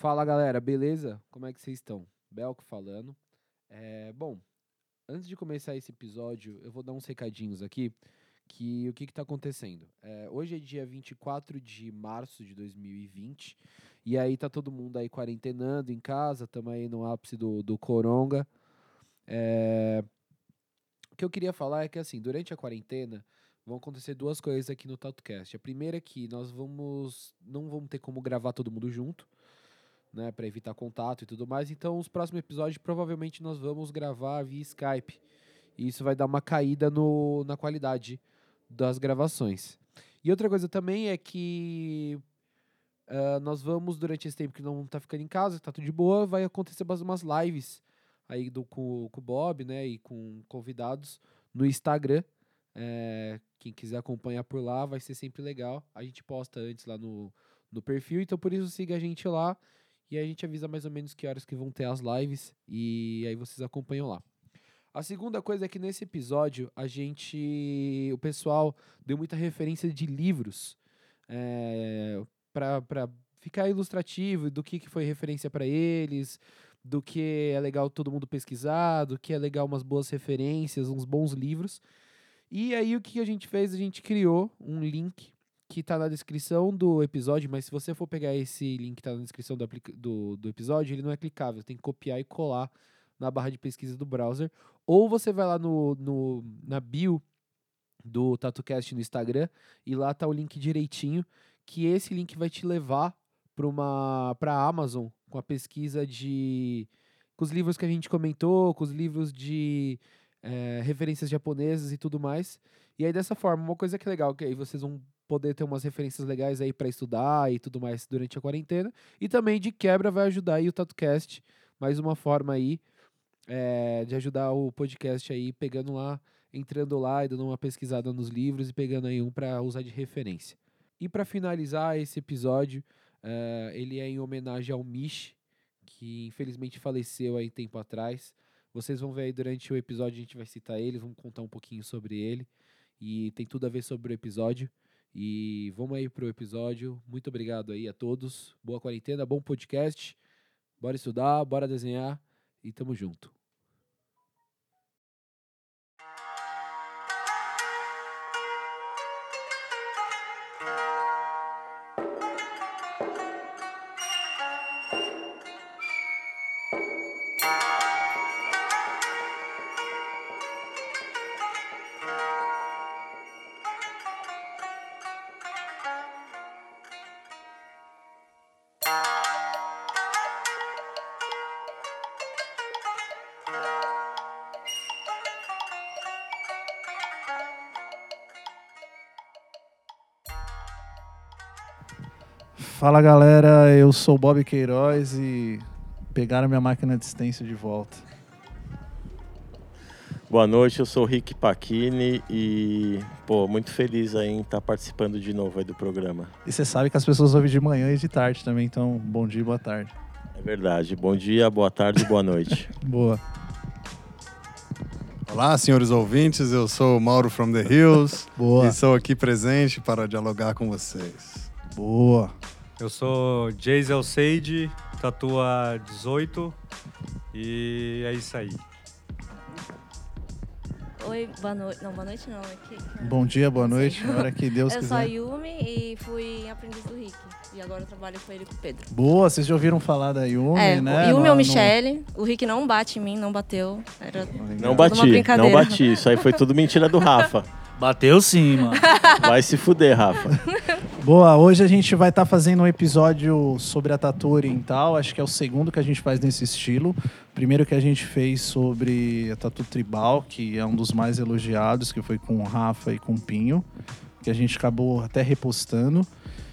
Fala galera, beleza? Como é que vocês estão? Belco falando. É, bom, antes de começar esse episódio, eu vou dar uns recadinhos aqui. Que o que está acontecendo? É, hoje é dia 24 de março de 2020. E aí tá todo mundo aí quarentenando em casa, estamos aí no ápice do, do coronga. É, o que eu queria falar é que assim, durante a quarentena vão acontecer duas coisas aqui no TatuCast. A primeira é que nós vamos. não vamos ter como gravar todo mundo junto né, para evitar contato e tudo mais. Então, os próximos episódios provavelmente nós vamos gravar via Skype. E isso vai dar uma caída no, na qualidade das gravações. E outra coisa também é que uh, nós vamos, durante esse tempo que não tá ficando em casa, tá tudo de boa, vai acontecer umas lives aí do, com, com o Bob, né, e com convidados no Instagram. É, quem quiser acompanhar por lá vai ser sempre legal. A gente posta antes lá no, no perfil, então por isso siga a gente lá e a gente avisa mais ou menos que horas que vão ter as lives e aí vocês acompanham lá. A segunda coisa é que nesse episódio a gente. O pessoal deu muita referência de livros é, para ficar ilustrativo do que, que foi referência para eles, do que é legal todo mundo pesquisar, do que é legal umas boas referências, uns bons livros. E aí o que a gente fez? A gente criou um link que está na descrição do episódio, mas se você for pegar esse link que está na descrição do, do, do, episódio, ele não é clicável, tem que copiar e colar na barra de pesquisa do browser. Ou você vai lá no, no, na bio do TatuCast no Instagram e lá tá o link direitinho, que esse link vai te levar para uma para Amazon com a pesquisa de com os livros que a gente comentou, com os livros de é, referências japonesas e tudo mais. E aí dessa forma, uma coisa que é legal, que aí vocês vão poder ter umas referências legais aí para estudar e tudo mais durante a quarentena. E também de quebra vai ajudar aí o TatuCast, mais uma forma aí é, de ajudar o podcast aí, pegando lá, entrando lá e dando uma pesquisada nos livros e pegando aí um para usar de referência. E para finalizar esse episódio, é, ele é em homenagem ao Mish, que infelizmente faleceu aí tempo atrás. Vocês vão ver aí durante o episódio, a gente vai citar ele, vamos contar um pouquinho sobre ele. E tem tudo a ver sobre o episódio. E vamos aí pro episódio. Muito obrigado aí a todos. Boa quarentena, bom podcast. Bora estudar, bora desenhar e tamo junto. Fala galera, eu sou o Bob Queiroz e pegaram minha máquina de stencil de volta. Boa noite, eu sou o Rick Pacchini e, pô, muito feliz aí em estar tá participando de novo aí do programa. E você sabe que as pessoas ouvem de manhã e de tarde também, então bom dia e boa tarde. É verdade, bom dia, boa tarde e boa noite. boa. Olá, senhores ouvintes, eu sou o Mauro from the Hills boa. e sou aqui presente para dialogar com vocês. Boa. Eu sou Jaisel Sage, tatua 18 e é isso aí. Oi, boa noite. Não, boa noite não. É que... Bom dia, boa noite. Na hora que Deus eu quiser. Eu sou a Yumi e fui aprendiz do Rick. E agora eu trabalho com ele com o Pedro. Boa, vocês já ouviram falar da Yumi, é, né? Yumi ou Michele. O Rick não bate em mim, não bateu. Era não bati, não bati. Isso aí foi tudo mentira do Rafa. Bateu sim, mano. Vai se fuder, Rafa. Boa, hoje a gente vai estar tá fazendo um episódio sobre a tatu oriental. Acho que é o segundo que a gente faz nesse estilo. Primeiro que a gente fez sobre a tatu tribal, que é um dos mais elogiados, que foi com o Rafa e com o Pinho, que a gente acabou até repostando.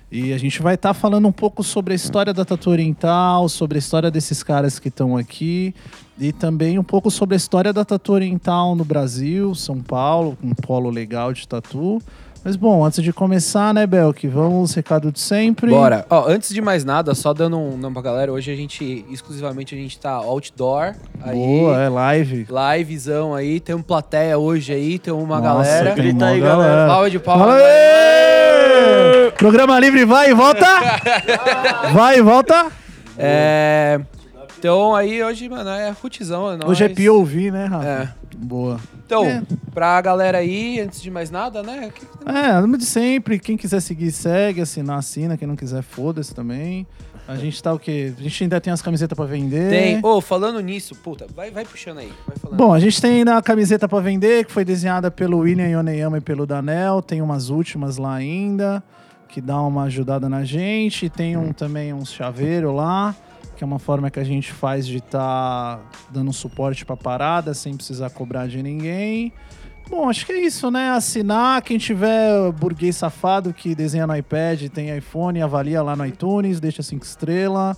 E a gente vai estar tá falando um pouco sobre a história da tatu oriental, sobre a história desses caras que estão aqui e também um pouco sobre a história da tatu oriental no Brasil, São Paulo, um polo legal de tatu. Mas bom, antes de começar, né, Belk, vamos recado de sempre. Bora. Ó, antes de mais nada, só dando um nome pra galera, hoje a gente, exclusivamente, a gente tá outdoor. Aí, Boa, é live. Livezão aí, tem uma plateia hoje aí, tem uma Nossa, galera. Grita aí, galera. Palma de palma. Programa livre, vai e volta! vai e volta! É, então aí hoje, mano, é rutizão. É Hoje é. POV, né, Rafa? É. Boa. Então, É. pra galera aí, antes de mais nada, né? É, nome de sempre. Quem quiser seguir, segue. Assinar, assina. Quem não quiser, foda-se também. A gente tá o quê? A gente ainda tem as camisetas pra vender. Tem. Ô, falando nisso, puta, vai, vai puxando aí. Vai falando. Bom, a gente tem ainda a camiseta pra vender, que foi desenhada pelo William Yoneyama e pelo Danel. Tem umas últimas lá ainda, que dá uma ajudada na gente. Tem um, também uns chaveiro lá, que é uma forma que a gente faz de estar dando suporte pra parada, sem precisar cobrar de ninguém. Bom, acho que é isso, né? Assinar. Quem tiver burguês safado que desenha no iPad, tem iPhone, avalia lá no iTunes, deixa cinco estrelas,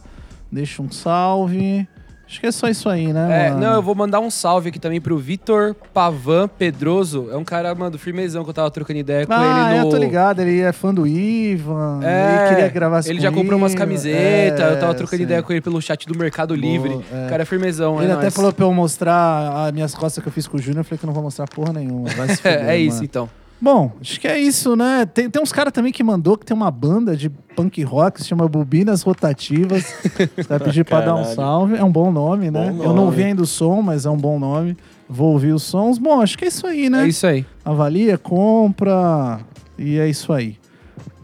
deixa um salve. Acho que é só isso aí, né? É, mano? não, eu vou mandar um salve aqui também pro Vitor Pavan Pedroso. É um cara, mano, firmezão que eu tava trocando ideia com Ah, ele no. eu tô ligado, ele é fã do Ivan, É, ele queria gravar Ele já comprou umas camisetas, eu tava é, trocando sim. ideia com ele pelo chat do Mercado Livre. é. O cara é firmezão, Ele é até nóis. falou pra eu mostrar as minhas costas que eu fiz com o Júnior, eu falei que eu não vou mostrar porra nenhuma, vai se fuder, é isso, mano. então. Bom, acho que é isso, né? Tem, tem uns caras também que mandou que tem uma banda de punk rock que se chama Bobinas Rotativas. Vai pedir pra dar um salve. É um bom nome, né? Bom Eu não nome. ouvi ainda o som, mas é um bom nome. Vou ouvir os sons. Bom, acho que é isso aí, né? É isso aí. avalia, compra e é isso aí.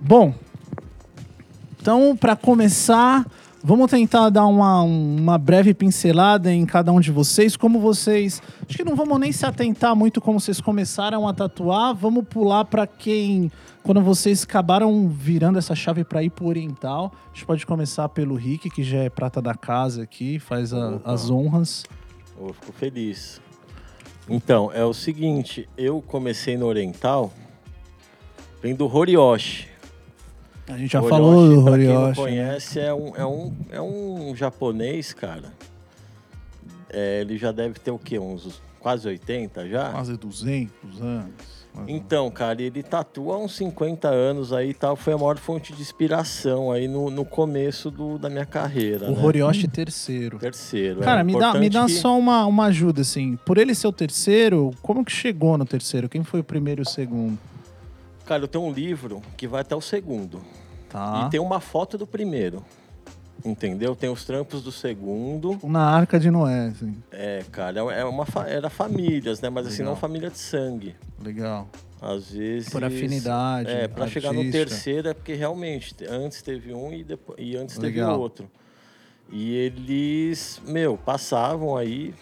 Bom, então para começar, vamos tentar dar uma, uma breve pincelada em cada um de vocês, como vocês, acho que não vamos nem se atentar muito como vocês começaram a tatuar, vamos pular para quem quando vocês acabaram virando essa chave para ir pro oriental. A gente pode começar pelo Rick, que já é prata da casa aqui, faz a- as honras. Eu fico feliz. Então, é o seguinte, eu comecei no Oriental, vem do Horioshi. A gente já Horioshi, falou do pra Quem não Horioshi. conhece, é um, é, um, é um japonês, cara. É, ele já deve ter o quê? Uns quase 80 já? Quase 200 anos. Então, cara, ele tatua há uns 50 anos aí e tal. Foi a maior fonte de inspiração aí no, no começo do, da minha carreira. O né? Horioshi terceiro. Terceiro. Cara, é me dá, me dá que- só uma, uma ajuda, assim. Por ele ser o terceiro, como que chegou no terceiro? Quem foi o primeiro e o segundo? Cara, eu tenho um livro que vai até o segundo. Tá. E tem uma foto do primeiro. Entendeu? Tem os trampos do segundo. Na Arca de Noé, assim. É, cara, é uma fa- era famílias, né? Mas assim, Legal. não família de sangue. Legal. Às vezes. Por afinidade. É, pra chegar no terceiro é porque realmente te- antes teve um e, depois, e antes Legal. teve outro. E eles, meu, passavam aí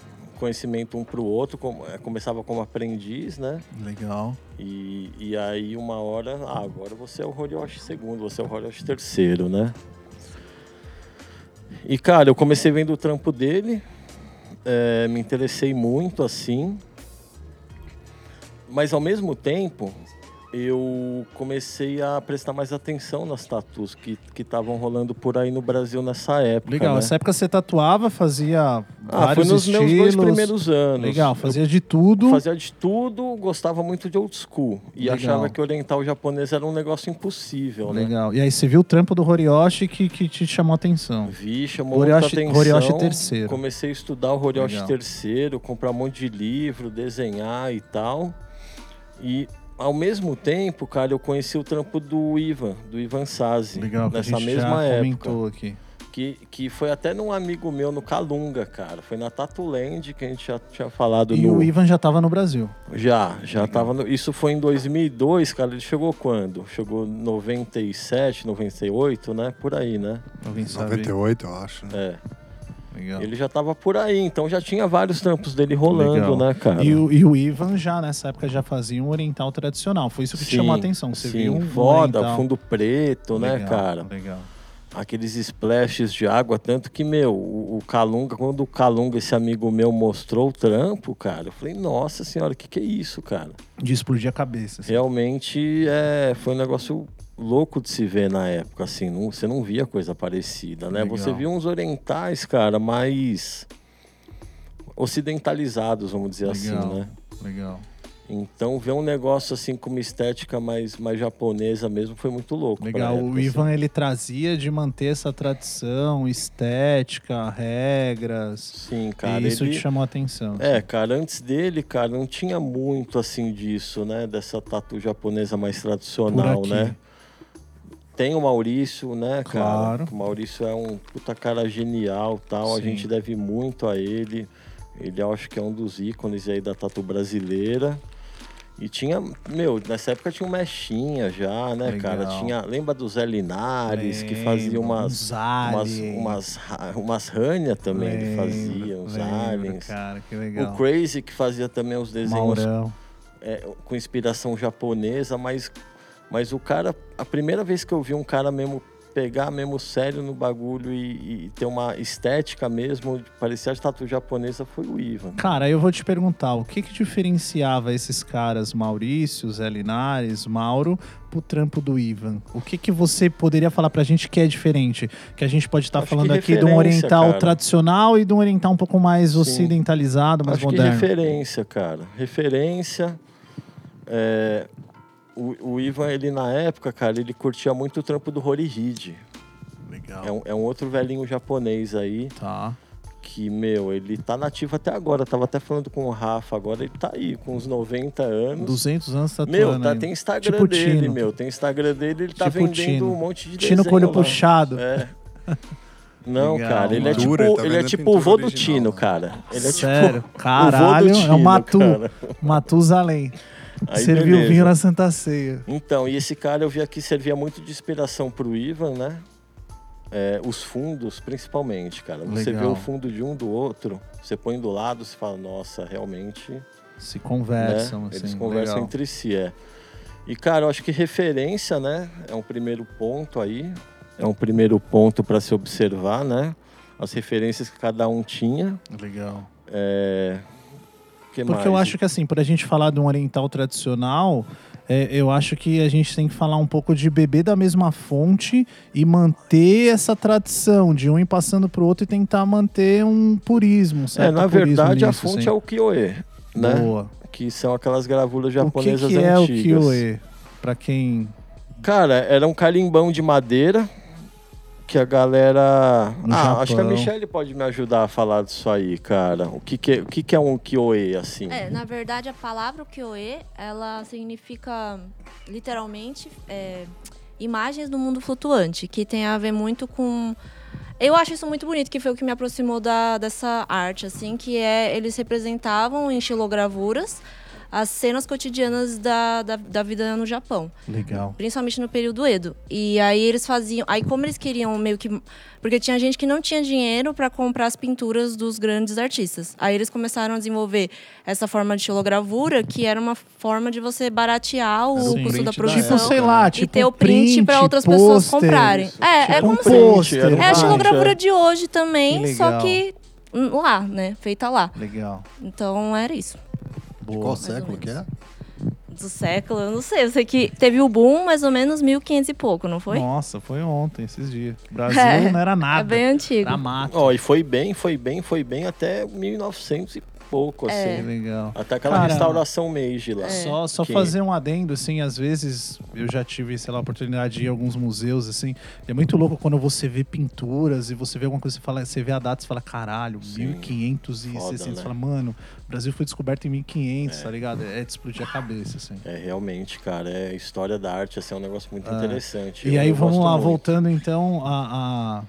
conhecimento um pro outro, como- eh, começava como aprendiz, né? Legal. E, e aí uma hora, ah, agora você é o Horioshi segundo, você é o Horioshi terceiro, né? E cara, eu comecei vendo o trampo dele, eh, me interessei muito assim, mas ao mesmo tempo eu comecei a prestar mais atenção nas tatus que estavam rolando por aí no Brasil nessa época. Legal. né? Essa época você tatuava, fazia Ah, foi vários nos estilos. meus dois primeiros anos. Legal, Eu fazia de tudo. Fazia de tudo, gostava muito de old school. E Legal. achava que oriental japonês era um negócio impossível, né? Legal. E aí você viu o trampo do Horioshi que, que te chamou a atenção. Vi, chamou Horioshi- muita atenção. Horioshi terceiro. Comecei a estudar o Horioshi Legal. terceiro, comprar um monte de livro, desenhar e tal. E ao mesmo tempo, cara, eu conheci o trampo do Ivan, do Ivan Sazi, Legal, que nessa a gente mesma já época. comentou aqui. Que, que foi até num amigo meu no Calunga, cara. Foi na Tatuland que a gente já tinha falado E no. o Ivan já tava no Brasil. Já, já tava. No... Isso foi em 2002, cara. Ele chegou quando? Chegou 97, 98, né? Por aí, né? Alguém sabe? 98, eu acho. né? É. Legal. Ele já tava por aí, então já tinha vários trampos dele rolando, Legal. né, cara? E o, e o Ivan já nessa época já fazia um oriental tradicional. Foi isso que te Sim, chamou a atenção. Você Sim, viu um foda, oriental. fundo preto, né, Legal, cara? Legal. Aqueles splashes de água, tanto que, meu, o, o Calunga, quando o Calunga, esse amigo meu, mostrou o trampo, cara, eu falei, nossa senhora, o que, que é isso, cara? De explodir a cabeça. assim. Realmente é, foi um negócio louco de se ver na época, assim, não- você não via coisa parecida, né? Legal. Você via uns orientais, cara, mais ocidentalizados, vamos dizer assim, Legal. né? Legal. Então ver um negócio assim com uma estética mais, mais japonesa mesmo foi muito louco. Legal. época, o assim. Ivan ele trazia de manter essa tradição, estética, regras. Sim, cara. e isso ele... te chamou a atenção. É, assim. cara, antes dele, cara, não tinha muito assim disso, né? Dessa tatu japonesa mais tradicional, né? Tem o Maurício, né, cara? Claro. O Maurício é um puta cara genial tal. A Sim. gente deve muito a ele. Ele eu acho que é um dos ícones aí da tatu brasileira. E tinha, meu, nessa época tinha um Mechinha já, né, cara? Legal. Tinha, lembra do Zé Linares, que fazia umas, umas, umas, umas ranha também, ele fazia, uns Lembro, aliens. Cara, que legal. O Crazy, que fazia também os desenhos é, com inspiração japonesa, mas, mas o cara, a primeira vez que eu vi um cara mesmo pegar mesmo sério no bagulho e, e ter uma estética mesmo, parecer a tatu japonesa, foi o Ivan. Cara, eu vou te perguntar, o que que diferenciava esses caras, Maurício, Zé Linares, Mauro, pro trampo do Ivan? O que que você poderia falar pra gente que é diferente? Que a gente pode estar Acho falando aqui de um oriental cara. tradicional e de um oriental um pouco mais Sim. ocidentalizado, mais Acho que moderno. referência, cara. Referência. é, o, o Ivan, ele na época, cara, ele curtia muito o trampo do Rory Reed. Legal. É um, é um outro velhinho japonês aí. Tá. que, meu, ele tá nativo até agora. Tava até falando com o Rafa agora, ele tá aí, com uns 90 anos. 200 anos tatuando Meu, tá, tem Instagram Tipo dele, Tino. meu. Tem Instagram dele, ele tá Tipo vendendo Tino. um monte de Tino com olho lá. puxado. É. Não, Legal, cara, ele é tipo, Pintura, ele tá ele é tipo o vô do Tino, né? cara. Ele é Sério? tipo Caralho, o vô do é Tino, o Matu. cara. Aí, Serviu beleza. vinho na Santa Ceia. Então, e esse cara eu vi aqui servia muito de inspiração pro Ivan, né? É, os fundos, principalmente, cara. Você Legal. vê o fundo de um do outro, você põe do lado, você fala, nossa, realmente Se conversam, né? assim. Eles conversam legal. entre si, é. E, cara, eu acho que referência, né? É um primeiro ponto aí. É um primeiro ponto para se observar, né? As referências que cada um tinha. Legal. É... que Porque mais? eu acho que assim, pra gente falar de um oriental tradicional, é, eu acho que a gente tem que falar um pouco de beber da mesma fonte e manter essa tradição de um ir passando pro outro e tentar manter um purismo, É, certo? na purismo verdade, a nisso, fonte assim. é o Kyoe, né? Boa. Que são aquelas gravuras O que, japonesas que é o antigas. Kyoe? Pra quem... Cara, era um carimbão de madeira que a galera. No ah, acho que a Japão. Michelle pode me ajudar a falar disso aí, cara. O que, que, é, o que, que é um Kyoe, assim? É, na verdade, a palavra Kyoe, ela significa, literalmente, é, imagens do mundo flutuante, que tem a ver muito com... Eu acho isso muito bonito, que foi o que me aproximou da, dessa arte, assim, que é, eles representavam em xilogravuras as cenas cotidianas da, da, da vida no Japão Legal. principalmente no período Edo. E aí eles faziam, aí como eles queriam meio que porque tinha gente que não tinha dinheiro para comprar as pinturas dos grandes artistas. Aí eles começaram a desenvolver essa forma de xilogravura, que era uma forma de você baratear o o custo da produção. Tipo, sei lá, e tipo ter o print, para outras pessoas pôster. comprarem. É, é Tipo como um se um é a xilogravura de hoje Que também, só legal. que lá, né, feita lá. Legal. Então era isso. Boa. Qual ou século que é? Do século, eu não sei, eu sei que teve o boom mais ou menos 1500 e pouco, não foi? Nossa, foi ontem, esses dias. Brasil É, não era É nada. bem antigo. Era mato. Ó, e foi bem, foi bem, foi bem até 1900 e pouco, É. assim. Legal. Até aquela Cara, restauração Meiji lá. Só, só Que- fazer um adendo, assim, às vezes eu já tive, sei lá, a oportunidade de ir a alguns museus, assim. É muito louco quando você vê pinturas e você vê alguma coisa, você, fala, você vê a data e fala, caralho, Sim. 1560. Foda, Você né? fala, mano, o Brasil foi descoberto em 1500, tá ligado? É de explodir a cabeça, assim. É, realmente, cara, é história da arte, assim, é um negócio muito Ah. interessante. E Eu- aí, vamos lá, muito. voltando então, a, a,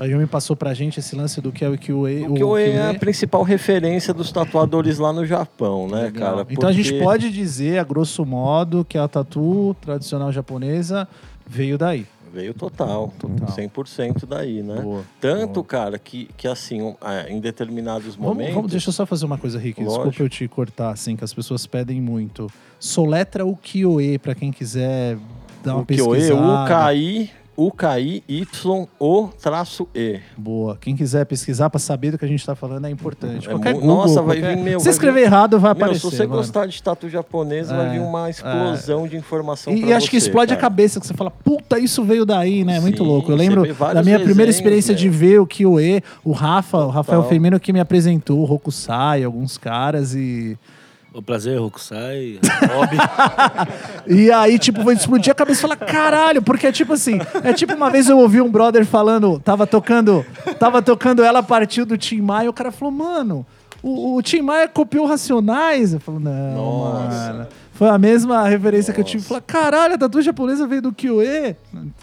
a Yumi passou pra gente esse lance do que é o QA. O Kyoe é a principal referência dos tatuadores lá no Japão, né, Legal. cara? Então a gente Porque- pode dizer, a grosso modo, que a tatu tradicional japonesa veio daí. Veio total, Total. 100% daí, né? Boa. Tanto, Boa. cara, que, que assim, ah, em determinados Vamos, momentos... vamos- deixa eu só fazer uma coisa, Rick. Lógico. Desculpa eu te cortar, assim, que as pessoas pedem muito. Soletra o Kyoe pra quem quiser dar uma o Kyoe, pesquisada. UKI, UKI-Y-O traço E. Boa. Quem quiser pesquisar pra saber do que a gente tá falando é importante. É Qualquer Google, nossa, vai qualquer- vir, meu, Se vai escrever vir- errado, vai Meu, aparecer. se você mano. gostar de tatu japonesa, É, vai vir uma explosão de informação E, e acho que você, explode a cara. cabeça, que você fala, puta, isso veio daí, né? É muito Sim, louco. Eu lembro da minha primeira experiência de meu. ver o Kyoe, o Rafa, o Rafael. Firmino que me apresentou, o Rokusai, alguns caras e... O prazer, Rokusai. Rob. E aí, tipo, foi explodir a cabeça e falar, caralho, porque é tipo assim, é tipo uma vez eu ouvi um brother falando, tava tocando, tava tocando ela partiu do Tim Maia, e o cara falou, mano, o, o Tim Maia copiou Racionais. Eu falo, não, Nossa. mano. Foi a mesma referência que eu tive. Nossa. Falei, caralho, a tatu japonesa veio do Kyoe.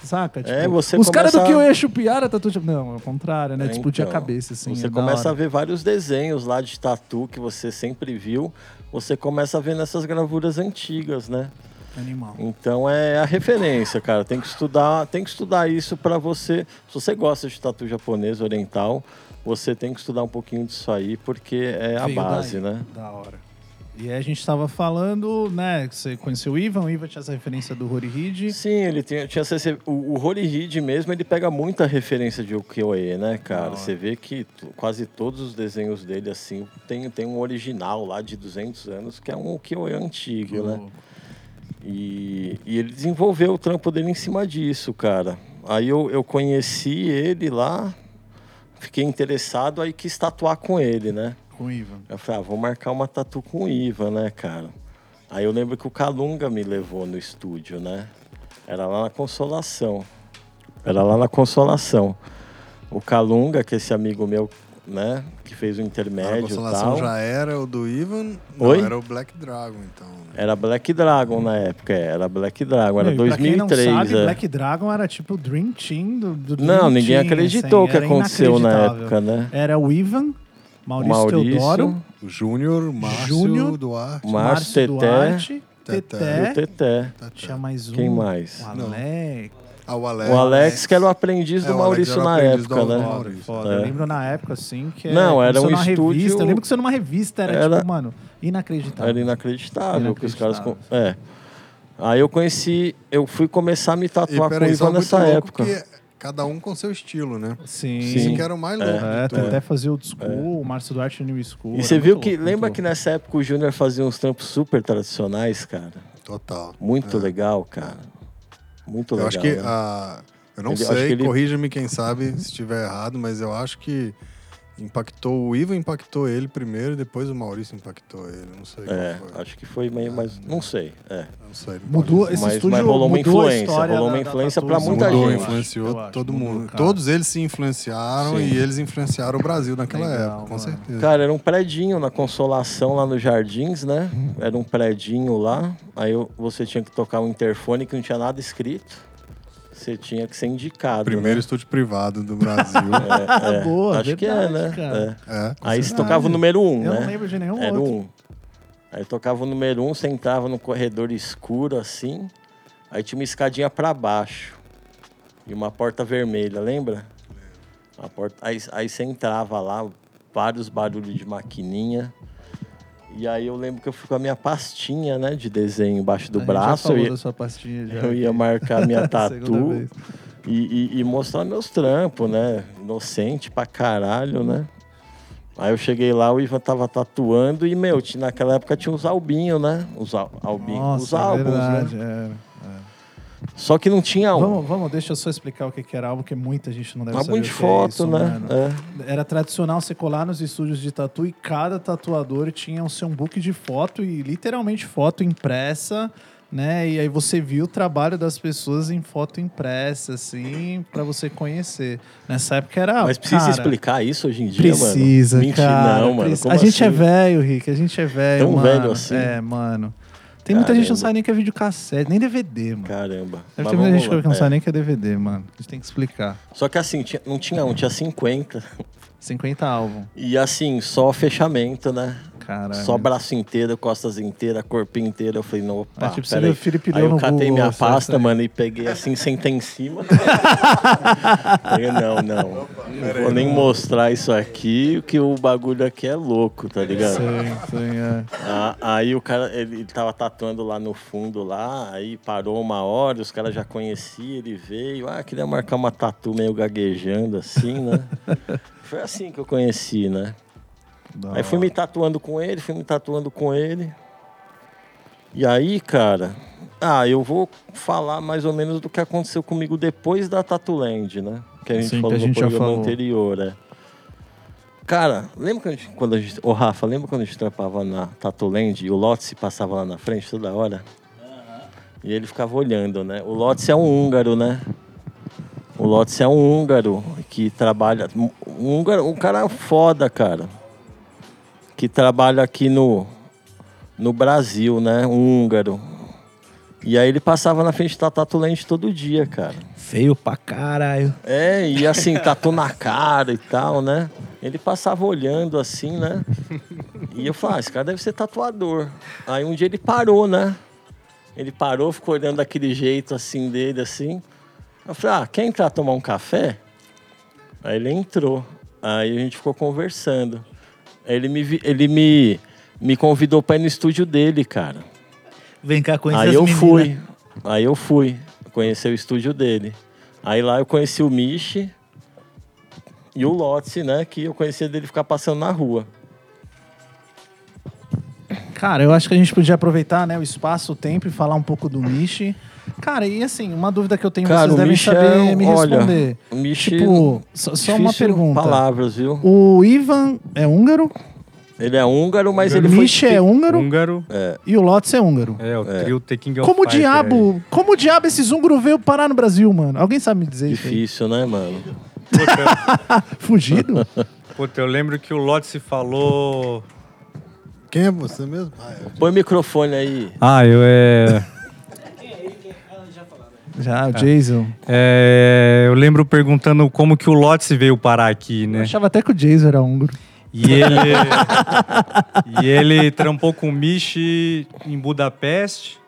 Saca? Tipo, É, você os caras do começa a- Kyoe chupiaram a tatu japonesa. Não, é o contrário, né? É, Explodir a então, cabeça, assim. você é começa a ver vários desenhos lá de tatu que você sempre viu. Você começa a ver nessas gravuras antigas, né? Animal. Então é a referência, cara. Tem que estudar, tem que estudar isso pra você. Se você gosta de tatu japonês oriental, você tem que estudar um pouquinho disso aí, porque é a Veio base, daí. né? Da hora. E aí a gente tava falando, né? que Você conheceu o Ivan, o Ivan tinha essa referência do Horihide. Sim, ele tinha, tinha essa- o, o Holy Reed mesmo, ele pega muita referência de ukiyo-e, né, cara? Você vê que quase todos os desenhos dele, assim, tem, tem um original lá de 200 anos, que é um ukiyo-e antigo, né? E, e ele desenvolveu o trampo dele em cima disso, cara. Aí eu, eu conheci ele lá, fiquei interessado, aí quis tatuar com ele, né? Com o Ivan. Eu falei, ah, vou marcar uma tatu com o Ivan, né, cara? Aí eu lembro que o Calunga me levou no estúdio, né? Era lá na Consolação. Era lá na Consolação. O Calunga, que é esse amigo meu, né, que fez o A intermédio e consolação tal. já era o do Ivan. Não, Oi? era o Black Dragon, então. né? Era Black Dragon na época, é, era Black Dragon, era e pra quem 2003. não sabe, é. Black Dragon era tipo o Dream Team do, do Dream Não, ninguém Team, acreditou o assim, que aconteceu na época, né? Era o Ivan, Maurício, Maurício, Teodoro, Júnior, Márcio, Júnior, Duarte. Márcio Teté Duarte, Teté. e o Teté. Tinha mais um. Quem mais? O. Alex. Ah, o Alex. O Alex, que era o aprendiz É, do Maurício era na época, do né? Maurício. Foda. É. Eu lembro na época, assim, que Não, era começou um estúdio- Revista. Eu lembro que você numa revista era, Era- tipo, mano, inacreditável. Era inacreditável, que os caras. com- Inacreditável. É. Aí eu conheci, eu fui começar a me E tatuar com o Ivan nessa época. que cada um com seu estilo, né? Sim. Isso que era o mais louco. É, de tudo. até fazia o School, o Márcio Duarte New School. E você viu louco, que. muito Lembra louco. que nessa época o Júnior fazia uns trampos super tradicionais, cara? Total. Muito É. legal, cara. Muito Eu legal. acho que né? a. Eu não Ele- sei, que ele- corrija-me quem sabe se estiver errado, mas eu acho que impactou. O Ivan impactou ele primeiro e depois o Maurício impactou ele. Não sei É, qual foi. acho que foi meio mais. Não sei. É. Não sei. Mudou esse Mas- estúdio mas rolou uma influência, rolou uma influência assim, muita mudou, gente. influenciou acho, todo mudou, mundo. cara. Todos eles se influenciaram Sim. e eles influenciaram o Brasil naquela Legal, época, com mano. certeza. Cara, era um predinho na Consolação lá nos Jardins, né? Era um predinho lá. Aí você tinha que tocar um interfone que não tinha nada escrito. Você tinha que ser indicado. Primeiro né? estúdio privado do Brasil. É, é. Boa, Acho que é, verdade, né? cara. É. é. Aí você tocava o número um, Eu né? não lembro de nenhum Era outro. um. Aí tocava o número um, você entrava num corredor escuro assim. Aí tinha uma escadinha pra baixo. E uma porta vermelha, lembra? Uma porta... aí, aí você entrava lá, vários barulhos de maquininha. E aí eu lembro que eu fui com a minha pastinha, né, de desenho embaixo do A braço. Eu ia, da sua pastinha já. eu ia marcar minha tatu e, e- e mostrar meus trampos, né? Inocente pra caralho, né? Aí eu cheguei lá, o Ivan tava tatuando e, meu, tinha- naquela época tinha os albinhos, né? Os al- albinhos, os álbuns, verdade, né? era. Só que não tinha um. Vamos, vamos, deixa eu só explicar o que era álbum, que muita gente não deve Um saber álbum de é foto, isso, né? É. Era tradicional você colar nos estúdios de tatu e cada tatuador tinha o seu book de foto e literalmente foto impressa, né? E aí você viu o trabalho das pessoas em foto impressa, assim, pra você conhecer. Nessa época era. Mas precisa cara, explicar isso hoje em dia, Precisa, mano? Mentira, cara. não, mano. precisa. A gente é assim? velho, Rick. A gente é velho, Tão mano. velho assim? É, mano. Tem muita gente que não sabe nem que é videocassete, nem DVD, mano. Caramba. Deve Mas ter muita vamos gente lá. que não É. sabe nem que é DVD, mano. A gente tem que explicar. Só que assim, tinha- não tinha um, tinha 50. 50 álbum. E assim, só fechamento, né? Caralho. Só braço inteiro, costas inteira, corpo inteiro. Eu falei, não, opa, É tipo, você peraí. Aí eu catei Google, minha pasta, mano, e peguei assim, sentei em cima. Falei, não, não. Não vou nem mostrar isso aqui, que o bagulho aqui é louco, tá ligado? Sim, sim, é. Ah, aí o cara, ele tava tatuando lá no fundo lá, aí parou uma hora, os caras já conheciam, ele veio, ah, queria marcar uma tatu meio gaguejando assim, né? Foi assim que eu conheci, né? Da Aí fui me tatuando com ele, fui me tatuando com ele. E aí, cara, ah, eu vou falar mais ou menos do que aconteceu comigo depois da Tatuland, né? Que a gente Sim, que falou a no gente já programa falou. anterior, é. Cara, lembra quando a gente, quando a gente. Ô, Rafa, lembra quando a gente trampava na Tatuland e o Lotse passava lá na frente toda hora? E ele ficava olhando, né? O Lotse é um húngaro, né? O Lotse é um húngaro que trabalha. Um, húngaro, um cara foda, cara. Que trabalha aqui no, no Brasil, né? Um húngaro. E aí ele passava na frente da Tatu Land todo dia, cara. Feio pra caralho. É, e assim, tatu na cara e tal, né? Ele passava olhando assim, né? E eu falava, ah, esse cara deve ser tatuador. Aí um dia ele parou, né? Ele parou, ficou olhando daquele jeito assim dele, assim. Eu falei, ah, quer entrar tomar um café? Aí ele entrou. Aí a gente ficou conversando. Ele me, ele me, me convidou pra ir no estúdio dele, cara. Vem cá conhecer Aí eu meninas. fui. Aí eu fui conhecer o estúdio dele. Aí lá eu conheci o Michi e o Lotzi, né? Que eu conhecia dele ficar passando na rua. Cara, eu acho que a gente podia aproveitar né, o espaço, o tempo e falar um pouco do Michi. Cara, e assim, uma dúvida que eu tenho, Cara, vocês o devem Michi saber é, me olha, responder. O Michi. Tipo, só, só uma difícil pergunta. Palavras, viu? O Ivan é húngaro, Ele é húngaro, mas o ele foi. Michi é húngaro Húngaro. e o Lotz é húngaro. É, o É. trio The King of Como Fighters diabo, como diabo esses húngaros veio parar no Brasil, mano? Alguém sabe me dizer isso aí? Difícil, né, mano? Fugido? puta, eu lembro que o Lotse falou... Quem é você mesmo? Ah, é. Põe o microfone aí. Ah, eu é... Já, o Jason. é, Eu lembro perguntando como que o Lotse veio parar aqui, Eu né? achava até que o Jason era húngaro. E ele, e ele trampou com o Michi em Budapeste.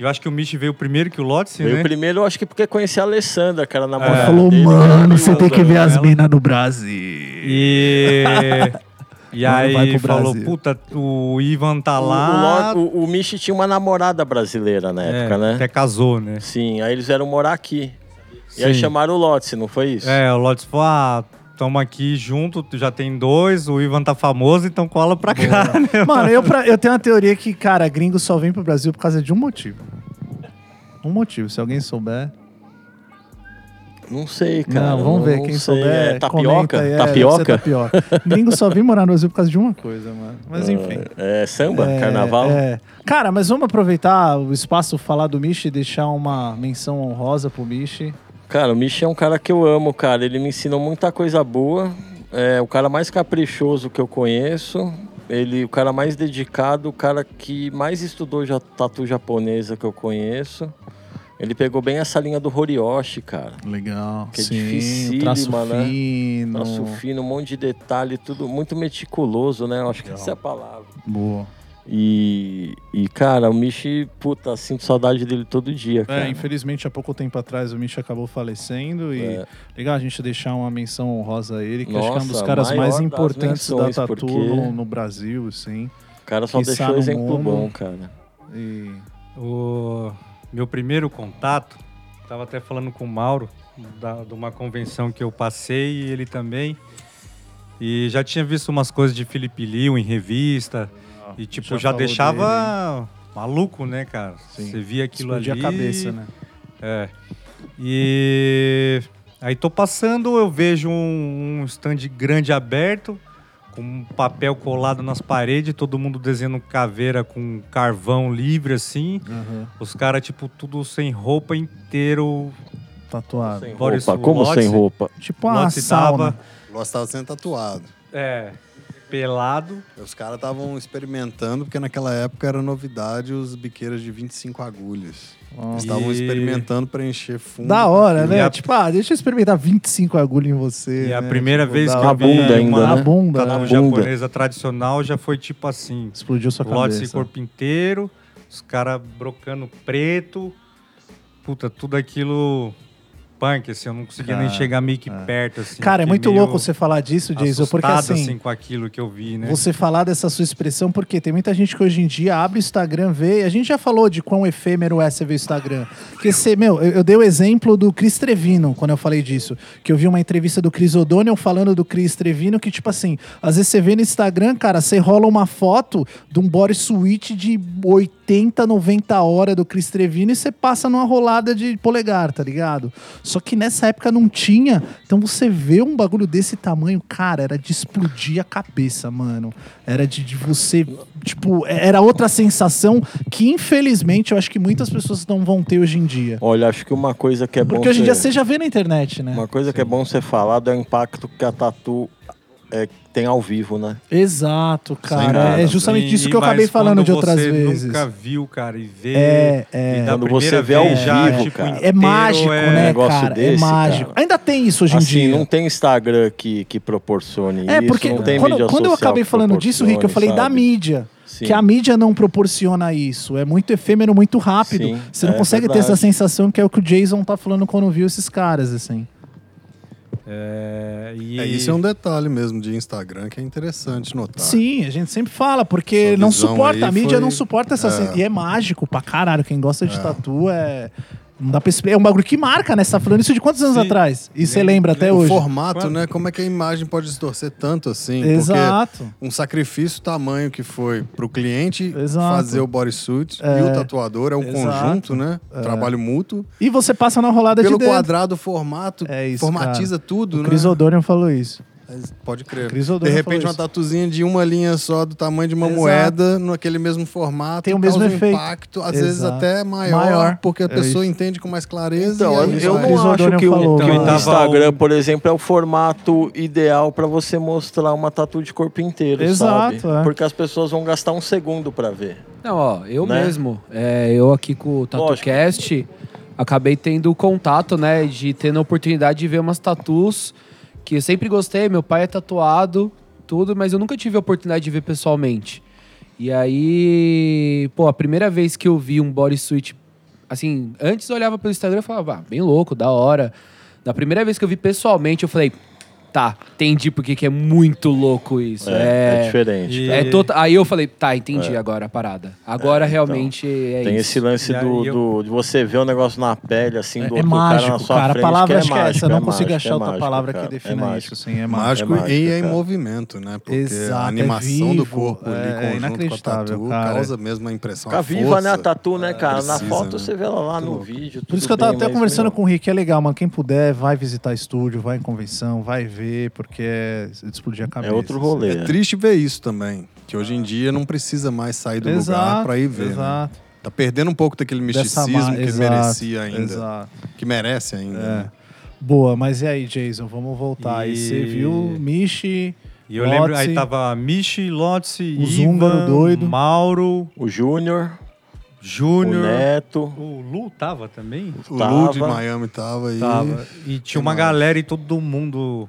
Eu acho que o Michi veio primeiro que o Lotse, Veio né? primeiro, eu acho que porque conhecia a Alessandra, que era a namorada. Ele falou, mano, você tem que ver as minas no Brasil. E, e Mano, aí falou, Brasil. puta, o Ivan tá O, lá. o, o, o Michi tinha uma namorada brasileira na É, época, né? Até casou, né? Sim, aí eles vieram morar aqui. E aí Sim. chamaram o Lotse, não foi isso? É, o Lotse falou, ah, tamo aqui junto, já tem dois, o Ivan tá famoso, então cola pra cá, né? Mano, eu, pra- eu tenho uma teoria que, cara, gringo só vem pro Brasil por causa de um motivo. Um motivo, se alguém souber. Não sei, cara. não, vamos ver. não Quem sei. souber, É, tapioca? aí. É, tapioca? tapioca. Gringo só vem morar no Brasil por causa de uma coisa, mano. Mas enfim. É, samba? É, Carnaval? é. Cara, mas vamos aproveitar o espaço falar do Michi e deixar uma menção honrosa pro Michi. Cara, o Michi é um cara que eu amo, cara. Ele me ensinou muita coisa boa. É o cara mais caprichoso que eu conheço. Ele, o cara mais dedicado, o cara que mais estudou já, tatu japonesa que eu conheço. Ele pegou bem essa linha do Horioshi, cara. Legal. Que é Sim, o traço né? fino. Traço fino, um monte de detalhe, tudo muito meticuloso, né? Eu acho que essa é a palavra. Boa. E, e, cara, o Michi, puta, sinto saudade dele todo dia, É, cara. infelizmente, há pouco tempo atrás, o Michi acabou falecendo e É. legal a gente deixar uma menção honrosa a ele, que acho que é um dos Nossa, caras mais importantes da Tatu porque- no, no Brasil, assim. O cara só deixou no exemplo mundo. bom, cara. E O meu primeiro contato, tava até falando com o Mauro, da, de uma convenção que eu passei, e ele também. E já tinha visto umas coisas de Felipe Liu em revista. e tipo, já já, deixava maluco, né, cara? Sim. Você via aquilo explodia ali. a cabeça, né? É. E aí tô passando, eu vejo um, um stand grande aberto, com um papel colado nas paredes, todo mundo desenhando caveira com carvão livre, assim. Aham. Os caras, tipo, tudo sem roupa inteiro. Tatuado. Sem roupa. Como sem roupa? Tipo uma Lotze sauna. tava, Gostava sendo tatuado. é, pelado. Os caras estavam experimentando, porque naquela época era novidade os biqueiros de 25 agulhas. Eles Nossa. estavam E- experimentando para encher fundo. Da hora, né? a- Tipo, ah, deixa eu experimentar 25 agulhas em você. E a né? primeira Tipo, vez da que eu vi bunda ainda, uma A né? bunda. tatu né? bunda. japonesa tradicional já foi tipo assim. Explodiu sua Lotes cabeça. e corpo inteiro, os caras brocando preto. Puta, tudo aquilo punk, assim, eu não conseguia nem Cara, chegar meio que é. perto, assim. Cara, é muito louco você falar disso, Jason, porque assustado, assim, com aquilo que eu vi, né? você falar dessa sua expressão, porque tem muita gente que hoje em dia abre o Instagram, vê, a gente já falou de quão efêmero é você ver o Instagram. Porque você, meu, eu, eu dei o exemplo do Chris Trevino quando eu falei disso, que eu vi uma entrevista do Chris O'Donnell falando do Chris Trevino, que tipo assim, às vezes você vê no Instagram, cara, você rola uma foto de um body suite de 80, 90 horas do Chris Trevino e você passa numa rolada de polegar, tá ligado? Só que nessa época não tinha, então você vê um bagulho desse tamanho, cara, era de explodir a cabeça, mano. Era de, de você, tipo, era outra sensação que infelizmente eu acho que muitas pessoas não vão ter hoje em dia. Olha, acho que uma coisa que é bom. Porque hoje em dia você- você já vê na internet, né? Uma coisa que é bom ser falado é o impacto que a tatu é, tem ao vivo, né? Exato, cara. nada. É justamente E- disso que eu acabei falando de outras você vezes. nunca viu, cara, e vê. É, e é. da Quando você vê ao vivo, tipo, cara. É mágico, é- né, negócio cara? desse, é mágico. cara. Ainda tem isso hoje em assim, dia. não tem Instagram que, que proporcione É, isso, porque não tem quando, mídia quando eu acabei falando disso, Rick, eu falei da sabe? mídia. Sim. Que a mídia não proporciona isso. É muito efêmero, muito rápido. Sim, Você não é consegue ter verdade. essa sensação que é o que o Jason tá falando quando viu esses caras, assim. É, e É, isso é um detalhe mesmo de Instagram que é interessante notar. Sim, a gente sempre fala, porque não suporta, a mídia foi- não suporta essa. É. E é mágico pra caralho. Quem gosta de tatu é. Não dá pra explicar. É um bagulho que marca, né? Você tá falando isso de quantos anos Sim. atrás? E você lembra até lembro. O hoje? formato, Quando- né? Como é que a imagem pode se torcer tanto assim? Exato. Porque um sacrifício tamanho que foi pro cliente Exato. fazer o bodysuit É. e o tatuador é um Exato. conjunto, né? Trabalho mútuo. E você passa na rolada Pelo de dedo. quadrado, formato, É isso, formatiza tudo, O né? Chris O'Donnell falou isso. Pode crer. De repente, uma tatuzinha de uma linha só do tamanho de uma Exato. moeda, naquele mesmo formato, Tem o mesmo um efeito. impacto, às vezes Exato. até maior, Maior. porque a É pessoa isso. entende com mais clareza. Então, eu, vai. Não acho que o, falou, que o. Tava Instagram, por exemplo, é o formato ideal pra você mostrar uma tatu de corpo inteiro, Exato, sabe? é. Porque as pessoas vão gastar um segundo pra ver. Não, ó, eu Né? mesmo, é, eu aqui com o TatuCast, acabei tendo contato, né, de tendo a oportunidade de ver umas tatus que eu sempre gostei, meu pai é tatuado, tudo, mas eu nunca tive a oportunidade de ver pessoalmente. E aí, pô, a primeira vez que eu vi um bodysuit, assim, antes eu olhava pelo Instagram e falava, ah, bem louco, da hora. Da primeira vez que eu vi pessoalmente, eu falei, tá, entendi porque que é muito louco isso. É, é É, diferente. E- é tota- Aí eu falei, tá, entendi agora a parada. Agora É, realmente é Tem isso. esse lance aí do, eu- do- de você ver o negócio na pele, assim, do É, é outro cara mágico, na sua cara. frente. a palavra que é é mágico, essa. Eu não é consigo mágico, achar é outra mágico, palavra cara, que é defina mágico. isso. Assim, é Mágico, mágico. É e é mágico, em movimento, né? Porque Exato, a é animação do corpo é- é ali, conjunto com a inacreditável, tatu, cara. causa mesmo a impressão. Fica a viva, né, a tatu, né, cara? na foto né? você vê ela lá no vídeo. Por isso que eu tava até conversando com o Rick, é legal, mano. Quem puder, vai visitar estúdio, vai em convenção, vai ver, porque é de explodir a cabeça. É outro rolê. É triste ver isso também. Que hoje em dia não precisa mais sair do Exato, lugar pra ir ver. né? Exato. Tá perdendo um pouco daquele misticismo que exato, merecia ainda. Exato. Que merece ainda. É. né? Boa, mas e aí, Jason? Vamos voltar. E E- você viu Michi, E eu lembro, aí Lotzi, tava Michi, Lotzi, O Ivan, doido. Mauro, O Júnior, o Júnior. Neto. O Lu tava também? O Tava. Lu de Miami tava aí. Tava. E tinha uma mais? galera e todo mundo.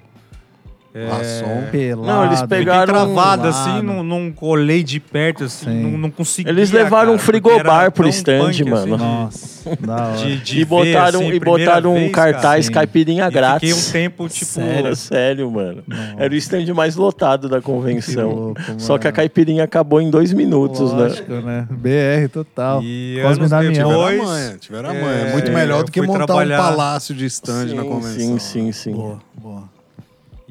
É, Maçom. pelado. Não, eles pegaram- travado pelado. assim, não, não colei de perto, assim, Sim. não, não consegui. Eles levaram um frigobar pro assim, stand, mano. Nossa, da hora. De, de e ver, botaram, assim, e botaram um vez, cartaz Sim. caipirinha cara. E grátis. Fiquei um tempo, tipo. Sério, sério, mano. Era o stand mais lotado da Que convenção. louco, Só que a mano. caipirinha acabou em dois minutos, né? Lógico, né? BR total. E Cosme anos Damião. Tiveram depois. manha, tiveram a é. Muito melhor do que montar trabalhar- um palácio de stand na Sim, convenção. sim, sim, sim. Boa, boa.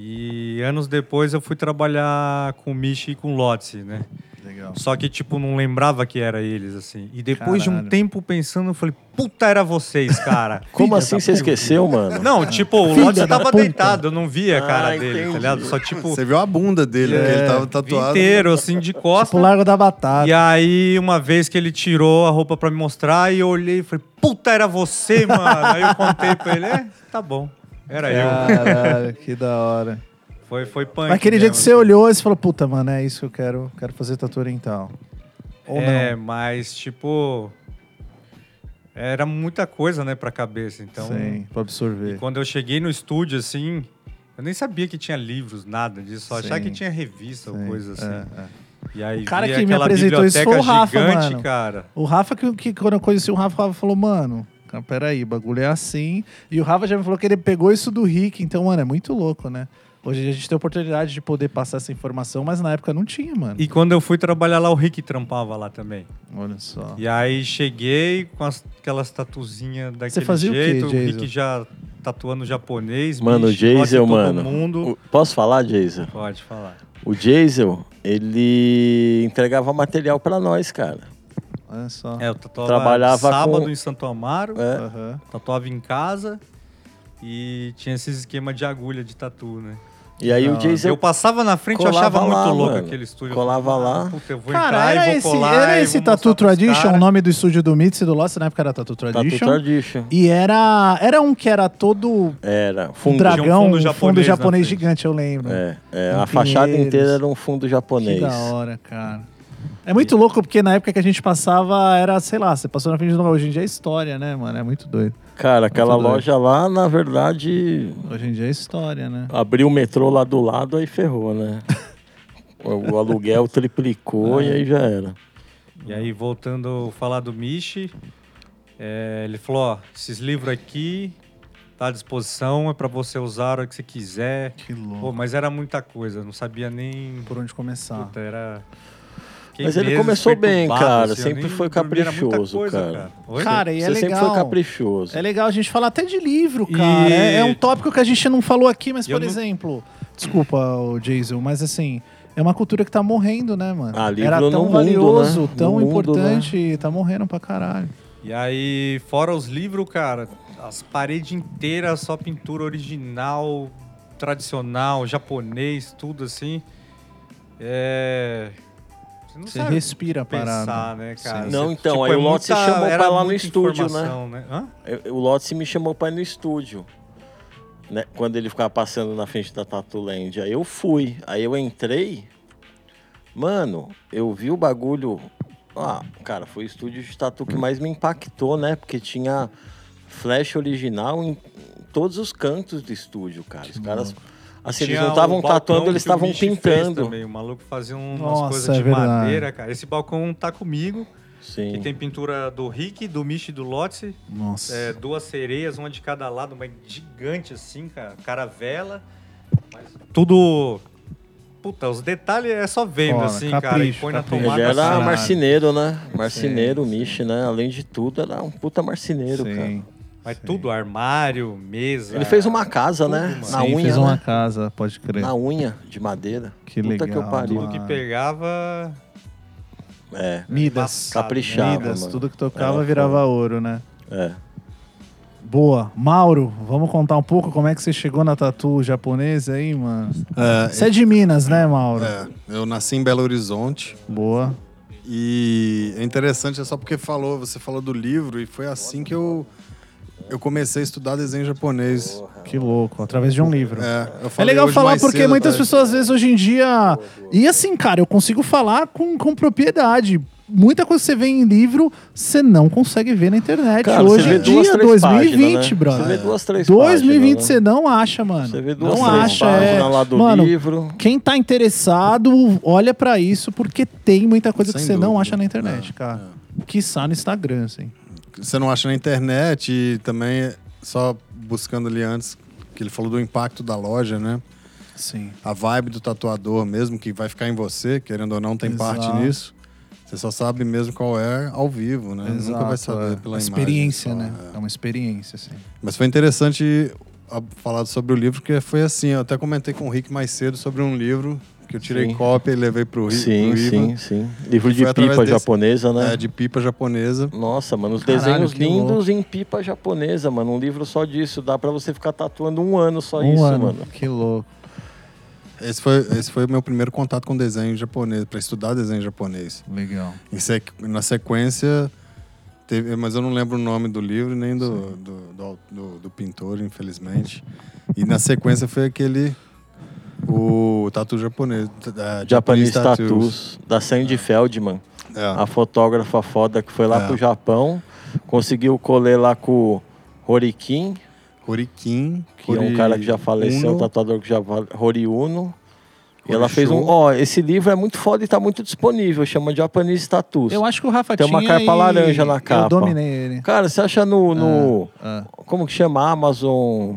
E anos depois eu fui trabalhar com o Michi e com o Lotzi, né? Legal. Só que, tipo, não lembrava que era eles, assim. E depois de um Caralho. tempo pensando, eu falei, puta, era vocês, cara. Como assim você esqueceu, mano? Não, tipo, o Filha Lotzi tava puta. deitado, eu não via a cara Ah, dele, entendi. tá ligado? Só, tipo, Você viu a bunda dele, É, porque ele tava tatuado. inteiro, assim, de costas. Tipo Largo da Batata. E aí, uma vez que ele tirou a roupa pra me mostrar, e eu olhei e falei, puta, era você, mano. aí eu contei pra ele, é, tá bom, era eu. Caralho, que da hora. Foi, foi punk. Mas aquele dia mesmo, que você assim. olhou, você falou, puta, mano, é isso que eu quero, quero fazer tatu oriental. Ou é, não. mas, tipo, era muita coisa, né, pra cabeça. Então, Sim, pra absorver. quando eu cheguei no estúdio, assim, eu nem sabia que tinha livros, nada disso. Só achava que tinha revista ou Sim, coisa assim. é, é. E aí, O cara que me apresentou isso foi o Rafa, gigante, mano. cara. O Rafa, que, que quando eu conheci o Rafa, o Rafa falou, mano, cara, peraí, o bagulho é assim. E o Rafa já me falou que ele pegou isso do Rick, então, mano, é muito louco, né? Hoje a gente tem a oportunidade de poder passar essa informação, mas na época não tinha, mano. E quando eu fui trabalhar lá, o Rick trampava lá também. Olha só. E aí cheguei com as- aquelas tatuzinhas daquele fazia o quê, jeito, o? Rick já tatuando japonês. Mano, o bicho, de Jason, mano. Mundo. O- Posso falar, Jason? Pode falar. O Jason, ele entregava material pra nós, cara. Olha só. É, eu tatuava Trabalhava sábado com- em Santo Amaro, É. Aham. tatuava em casa e tinha esses esquema de agulha de tatu, né? E aí o Jason Eu passava na frente e achava muito lá, louco mano. aquele estúdio. Colava lá. "Ah, Puta, eu vou Cara, entrar era e vou esse, colar era esse Tattoo mostrar pros Tradition, caras." o nome do estúdio do Mitz e do Lost, na época era Tattoo Tattoo Tradition. Tradition. E era, era um que era todo Era um fundo. dragão, um fundo um fundo japonês japonês, na frente. gigante, eu lembro. É, é, a fachada pinheiros. inteira era um fundo japonês. Que da hora, cara. É muito louco, porque na época que a gente passava, era, sei lá, você passou na frente do lugar. Hoje em dia é história, né, mano? É muito doido. Cara, aquela Muito doido. loja lá, na verdade, Hoje em dia é história, né? abriu o metrô lá do lado, aí ferrou, né? o, o aluguel triplicou e aí já era. E aí, voltando a falar do Michi, é, ele falou, ó, esses livros aqui tá à disposição, é pra você usar a hora que você quiser. Que Pô, louco. mas era muita coisa, não sabia nem... Por onde começar. Puta, era... Mas ele começou bem, cara, eu sempre foi caprichoso, coisa, cara. Oi? Cara, e é Você sempre legal. foi caprichoso. É legal a gente falar até de livro, E- cara. É, é um tópico que a gente não falou aqui, mas, Eu por não- exemplo, desculpa, o Jason, mas assim, é uma cultura que tá morrendo, né, mano? Ah, livro Era tão mundo, valioso, né? tão No mundo, importante, e tá morrendo pra caralho. E aí, fora os livros, cara, as paredes inteiras, só pintura original, tradicional, japonês, tudo assim. É. Você não Você sabe respira pensar, parada. né, cara? Não, Você- então, aí é o Lotz se muita- chamou pra lá no estúdio, né? né? Hã? Eu- O Lotz me chamou pra ir no estúdio. Né? Quando ele ficava passando na frente da Tatuland. Aí eu fui. Aí eu entrei. Mano, eu vi o bagulho. Ah, cara, foi o estúdio de tatu que mais me impactou, né? Porque tinha flash original em todos os cantos do estúdio, cara. Os caras. Assim, eles Tinha não o estavam tatuando, eles estavam pintando. Também. O maluco fazia um- umas Nossa, coisas é de verdade. madeira, cara. Esse balcão tá comigo. Sim. Que tem pintura do Rick, do Michi e do Lotzi. Nossa. É, duas sereias, uma de cada lado, uma gigante assim, cara. Caravela. Mas tudo. Puta, os detalhes é só vendo, Foda, assim, cara. E capricho, põe na capricho. tomada. Ele era Caralho. marceneiro, né? Marceneiro, Sim, Michi, né? Além de tudo, era um puta marceneiro, cara. Sim. Mas tudo, armário, mesa. Ele fez uma casa, tudo, né? mano. Na Sim, unha, fez uma né? casa, pode crer. Na unha de madeira. Que Puta legal. que eu pariu. Tudo que pegava. É, Midas. Caprichava, Midas, mano. tudo que tocava Era virava ouro, né? é. Boa. Mauro, vamos contar um pouco como é que você chegou na tatu japonesa aí, mano? É, Você é de Minas, né, Mauro? é, eu nasci em Belo Horizonte Boa. e é interessante, é só porque falou, você falou do livro e foi assim que eu, eu comecei a estudar desenho japonês. Que louco, através de um livro. É, eu É legal falar porque cedo, muitas tá? pessoas, às vezes, hoje em dia. E assim, cara, eu consigo falar com, com propriedade. Muita coisa que você vê em livro, você não consegue ver na internet. Cara, hoje você em duas, dia, três 2020, páginas, né? brother. Você vê duas, três 2020 páginas, você né? não acha, mano. Você vê duas, não três acha, páginas é. lá do Mano, livro. Quem tá interessado, olha pra isso, porque tem muita coisa que Sem você não dúvida. acha na internet, É, cara. Quiçá no Instagram, assim. Você não acha na internet e também só buscando ali antes, que ele falou do impacto da loja, né? Sim. A vibe do tatuador mesmo, que vai ficar em você, querendo ou não, tem parte Exato. nisso. Você só sabe mesmo qual é ao vivo, né? Nunca vai saber é. pela Uma imagem experiência, só, né? é. É uma experiência, assim. Mas foi interessante falar sobre o livro, porque foi assim, eu até comentei com o Rick mais cedo sobre um livro que eu tirei Sim. cópia e levei pro, Ri- Sim, sim, sim. Livro de pipa desse- japonesa, né? É, de pipa japonesa. Nossa, mano, os Caralho, desenhos que louco. lindos em pipa japonesa, mano. Um livro só disso. Dá pra você ficar tatuando um ano só um isso, ano. mano. Que louco. Esse foi, esse foi o meu primeiro contato com desenho japonês, para estudar desenho japonês. Legal. Em sequ- na sequência, teve, mas eu não lembro o nome do livro nem do, do, do, do- do pintor, infelizmente. E na sequência foi aquele. O tatu japonês. Da Japanese Tattoos, da Sandy Feldman. É. A fotógrafa foda que foi lá É. pro Japão. Conseguiu colher lá com o Horikin, Horikin. que é um cara que já faleceu, um tatuador que já fale- Hori Uno. E ela Hori fez um. Ó, esse livro é muito foda e tá muito disponível. Chama Japanese Tattoos. Eu acho que o Rafa Tem uma tinha capa e laranja na Eu capa. dominei ele. Cara, você acha no. no Ah, como que chama? Amazon.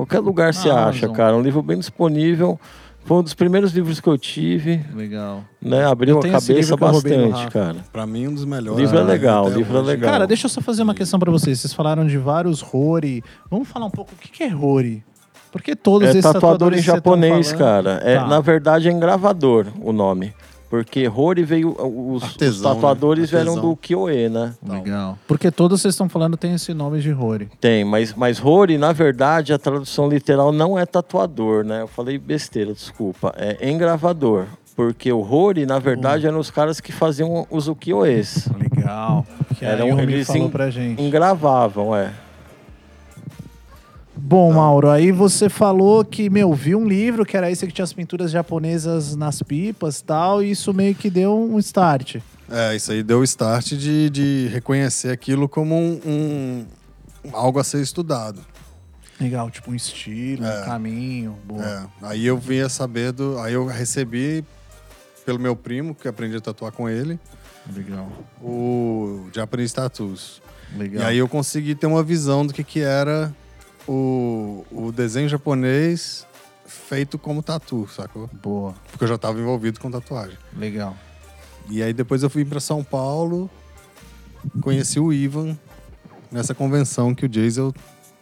Qualquer lugar você Na acha, Amazon. cara. Um livro bem disponível. Foi um dos primeiros livros que eu tive, legal. né? Abriu a tenho esse cabeça livro que eu roubei do bastante, Rafa. cara. Pra mim, um dos melhores. livro é né, legal, até livro é hoje. legal. Cara, deixa eu só fazer uma questão pra vocês. Vocês falaram de vários Rory. Vamos falar um pouco o que que é Rory? Porque todos É esses tatuador em tatuadores que você japonês, falando- cara. É, Tá. Na verdade, é engravador o nome. Porque Rory veio. Os, os Artesão, né? tatuadores vieram Artesão. do Kyoe, né? Legal. Porque todos vocês estão falando tem esse nome de Rory. Tem, mas, mas Rory, na verdade, a tradução literal não é tatuador, né? Eu falei besteira, desculpa. É engravador. Porque o Rory, na verdade, eram os caras que faziam os ukiyo-es. Legal. Que Eram- eles falou en- pra gente. Engravavam, é. Bom, Mauro, aí você falou que, meu, viu um livro que era esse que tinha as pinturas japonesas nas pipas e tal, e isso meio que deu um start. É, isso aí deu o start de, de reconhecer aquilo como um, um- algo a ser estudado. Legal, tipo um estilo, É. um caminho. Boa. É, aí eu vinha saber do. Aí eu recebi pelo meu primo, que aprendi a tatuar com ele, Legal. o Japanese Tattoos. Legal. E aí eu consegui ter uma visão do que, que era o, o desenho japonês feito como tatu, sacou? Boa. Porque eu já estava envolvido com tatuagem. Legal. E aí depois eu fui para São Paulo, conheci o Ivan nessa convenção que o Jason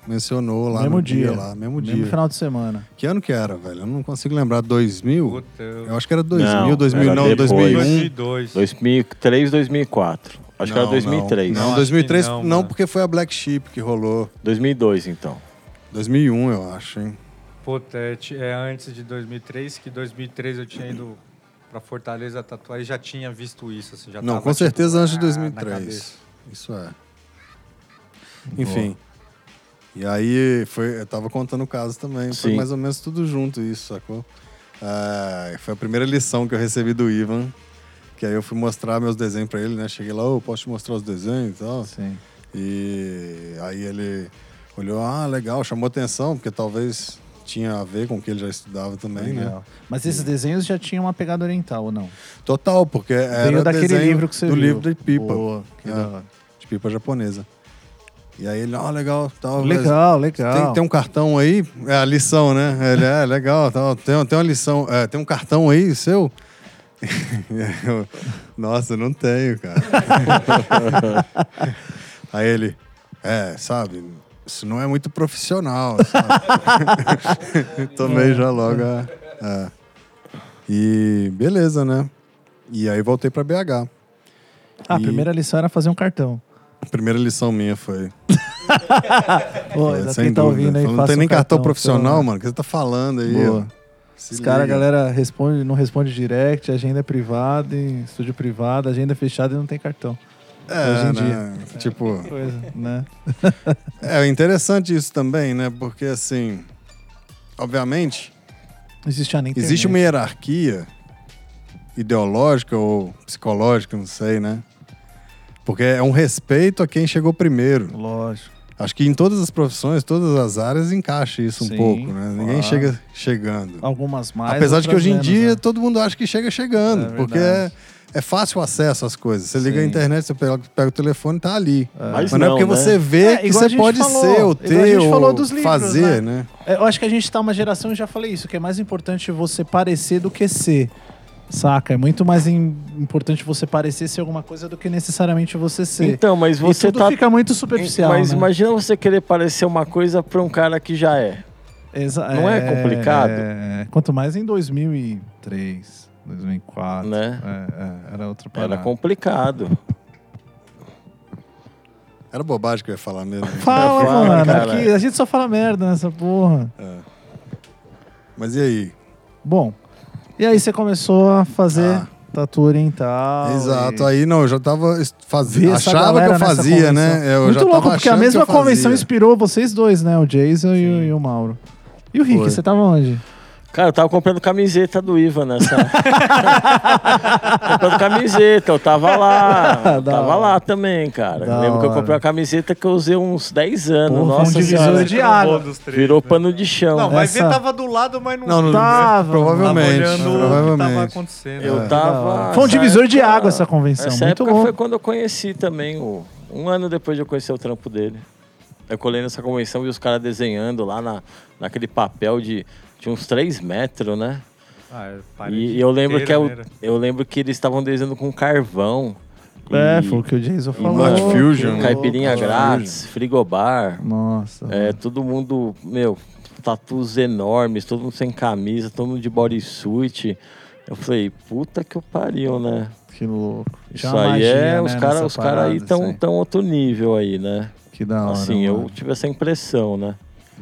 mencionou lá Mesmo no dia. lá, mesmo, Mesmo dia. final de semana. Que ano que era, velho? Eu não consigo lembrar. 2000? Puta, eu- Eu acho que era 2000, Não, 2000 era não, depois. 2001. 2002. 2003, 2004. Acho que era Não, 2003. Não, Não, não acho 2003 que não, não, porque foi a Black Sheep que rolou. 2002, então. 2001, eu acho, hein? Puta, é, é antes de 2003, que 2003 eu tinha ido pra Fortaleza tatuar e já tinha visto isso. Assim, já não, tava, com certeza tipo, antes de ah, na 2003. cabeça. Isso é. Enfim. E aí foi, eu tava contando o caso também. Foi Sim. mais ou menos tudo junto isso, sacou? Ah, foi a primeira lição que eu recebi do Ivan. Que aí eu fui mostrar meus desenhos pra ele, né? Cheguei lá, ô, posso te mostrar os desenhos e tal? Sim. E aí ele olhou, ah, legal, chamou atenção, porque talvez tinha a ver com o que ele já estudava também, né? Legal. Mas esses desenhos já tinham uma pegada oriental, ou não? Total, porque era Veio daquele desenho livro que você do viu. livro de pipa, Boa, que É. hora. de pipa japonesa. E aí ele, ó, legal, tal. Legal, legal. Tem, tem um cartão aí, é a lição, né? Ele, é, legal, tal. Tem, tem uma lição, é, tem um cartão aí seu? Eu, Nossa, não tenho, cara. aí ele, é, sabe, isso não é muito profissional, sabe? Tomei já logo a... é. E beleza, né? E aí voltei pra BH. Ah, a E- primeira lição era fazer um cartão. A primeira lição minha foi. Pô, foi, sem tá ouvindo aí, não tem um nem cartão, cartão, profissional, pelo- mano. O que você tá falando aí? Boa. ó? Se Os caras, a galera, responde, não responde direct, agenda é privada, estúdio privado, agenda é fechada e não tem cartão. É, hoje em né? Tipo, Coisa, né? é interessante isso também, né? Porque assim, obviamente, nem existe uma hierarquia ideológica ou psicológica, não sei, né? Porque é um respeito a quem chegou primeiro. Lógico. Acho que em todas as profissões, todas as áreas, encaixa isso um Sim, pouco, né? Ninguém claro. chega chegando. Algumas mais. Apesar de que hoje em menos, dia né? todo mundo acha que chega chegando, É porque é. É fácil o acesso às coisas. Você liga a Sim. internet, você pega, pega o telefone, tá ali. Mas, Mas não é porque né? você vê É, que a você pode falou, ser, ou a ter, gente ou falou dos livros, fazer, né? É, Eu acho que a gente tá uma geração, eu já falei isso, que é mais importante você parecer do que ser. Saca? É muito mais im- importante você parecer ser alguma coisa do que necessariamente você ser. Então, mas e você tudo tá. fica muito superficial. Mas né? imagina você querer parecer uma coisa pra um cara que já é. Exa- não é complicado? é- Quanto mais em 2003, 2004. Né? É, é, era outra parada. Era complicado. Era bobagem que eu ia falar mesmo. Fala, Fala, mano. Aqui, a gente só fala merda nessa porra. Mas e aí? Bom, e aí você começou a fazer Ah. tatu oriental. Exato. e- Aí não, eu já tava est- faz... Vi essa achava que eu fazia, né? Eu Muito já louco, tava porque a mesma convenção inspirou vocês dois, né? O Jason e o, e o Mauro. E o Rick, Foi. você tava onde? Cara, eu tava comprando camiseta do Ivan nessa. comprando camiseta, eu tava lá. Eu tava hora. lá também, cara. Da Eu lembro que eu hora. comprei uma camiseta que eu usei uns 10 anos. Porra, Nossa um divisor de água. Virou né? pano de chão. Não, vai Essa- ver, tava do lado, mas não, Não, não Tava. Provavelmente. Tava olhando o que tava provavelmente. acontecendo. Eu É. tava. Foi um divisor de época- água essa convenção. Essa Muito época louco. foi quando eu conheci também o. Um ano depois de eu conhecer o trampo dele. Eu colei nessa convenção e os caras desenhando lá na, naquele papel de, de uns 3 metros, né? Ah, é E, eu lembro que é eu, né? eu lembro que eles estavam desenhando com carvão. É, e- foi o que o Jason falou. Matt Fusion. Caipirinha louco. grátis, frigobar. Nossa. É, todo mundo, meu, tatus enormes, todo mundo sem camisa, todo mundo de bodysuit. Eu falei, puta que eu pariu, né? Que louco. Isso Tinha uma aí magia, é. Os né, caras os cara aí estão assim. tão outro nível aí, né? Que da hora. assim, eu mano. tive essa impressão, né?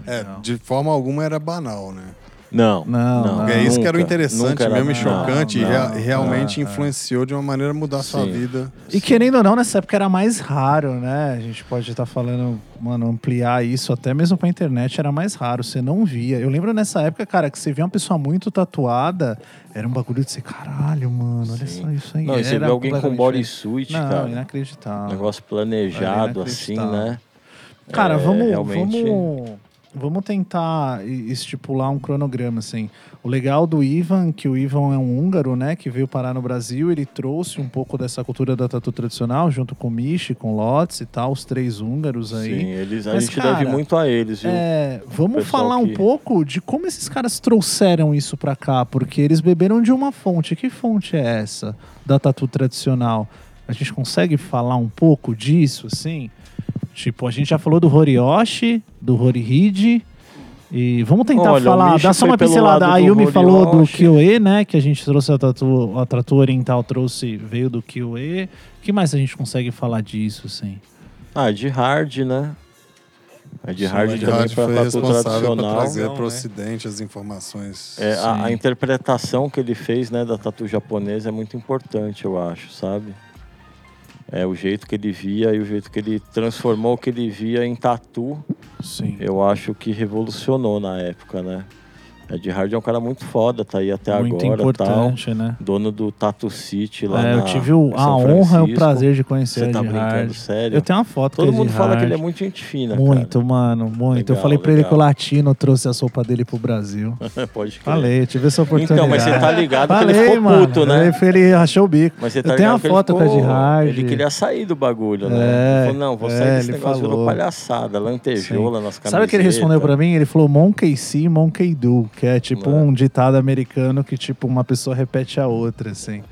É, Não. de forma alguma era banal, né? Não. Não, não. é isso que era o nunca, interessante nunca era mesmo e chocante. Não, e rea- não, realmente é, é. influenciou de uma maneira a mudar a sua vida. E querendo ou não, nessa época era mais raro, né? A gente pode estar falando, mano, ampliar isso até mesmo pra internet era mais raro, você não via. Eu lembro nessa época, cara, que você via uma pessoa muito tatuada, era um bagulho de ser, caralho, mano, olha Sim. só isso aí. Não, e você vê Era alguém com bodysuit, Não, cara. inacreditável. Negócio planejado, assim, né? Cara, É, vamos, realmente- vamos, vamos tentar estipular um cronograma, assim. O legal do Ivan, que o Ivan é um húngaro, né, que veio parar no Brasil, ele trouxe um pouco dessa cultura da tatu tradicional, junto com o Michi, com o Lotz e tal, os três húngaros aí. Sim, eles, a Mas, gente cara, deve muito a eles, viu? É, vamos falar um que- pouco de como esses caras trouxeram isso pra cá, porque eles beberam de uma fonte. Que fonte é essa da tatu tradicional? A gente consegue falar um pouco disso, assim? Tipo, a gente já falou do Horioshi, do Horihide. E vamos tentar Olha, falar, dá só uma pincelada. A Yumi falou do. Kyoe, né? Que a gente trouxe a tatu, a tatu oriental, trouxe, veio do Kyoe. O que mais a gente consegue falar disso, assim? Ah, de hard, né? A de hard também Hard para foi tatu responsável para tradicional. trazer Não, para o né? Ocidente as informações. É, a, a Sim. interpretação que ele fez, né, da tatu japonesa é muito importante, eu acho, sabe? É o jeito que ele via e o jeito que ele transformou o que ele via em tatu, Sim. eu acho que revolucionou na época, né? Ed Hard é um cara muito foda, tá aí até Muito agora, tal. importante, né? Dono do Tattoo City lá É, eu tive o- a honra e o prazer de conhecer Você o tá Ed brincando Hard. sério? Eu tenho uma foto Todo com o mundo Ed fala que ele é Hard. muito gente fina, Muito, mano, muito. eu Legal, falei pra ele que o latino trouxe a sopa dele pro Brasil. cara. Pode crer. Falei, eu tive essa oportunidade. Então, mas você tá ligado que Falei, ele ficou mano, puto, né? Ele, ele rachou o bico. Mas você Eu tá tenho ligado uma que foto com ficou- Ed Hard. Ele queria sair do bagulho, né? É, ele falou, não, vou é, sair desse ele negócio, virou falou. palhaçada, lantejola nas camisetas. Sabe o que ele respondeu pra mim? Ele falou monkey see, monkey do, que é tipo É. um ditado americano que tipo uma pessoa repete a outra, assim.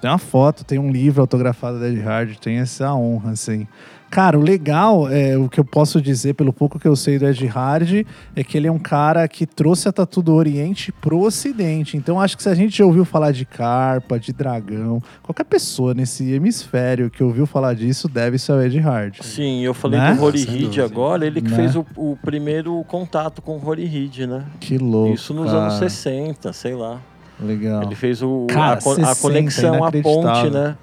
Tem uma foto, tem um livro autografado da Ed Hard, tem essa honra, assim. Cara, o legal, é, o que eu posso dizer, pelo pouco que eu sei do Ed Hard, é que ele é um cara que trouxe a tatu do Oriente pro Ocidente. Então, acho que se a gente já ouviu falar de carpa, de dragão, qualquer pessoa nesse hemisfério que ouviu falar disso deve ser o Ed Hard. Sim, eu falei Né? do Rory Reed agora, ele que Né? fez o, o primeiro contato com o Rory Reed, né? Que louco. Isso nos cara. anos 60, sei lá. Legal. Ele fez o, Cara, a, a 60, conexão, a ponte, né?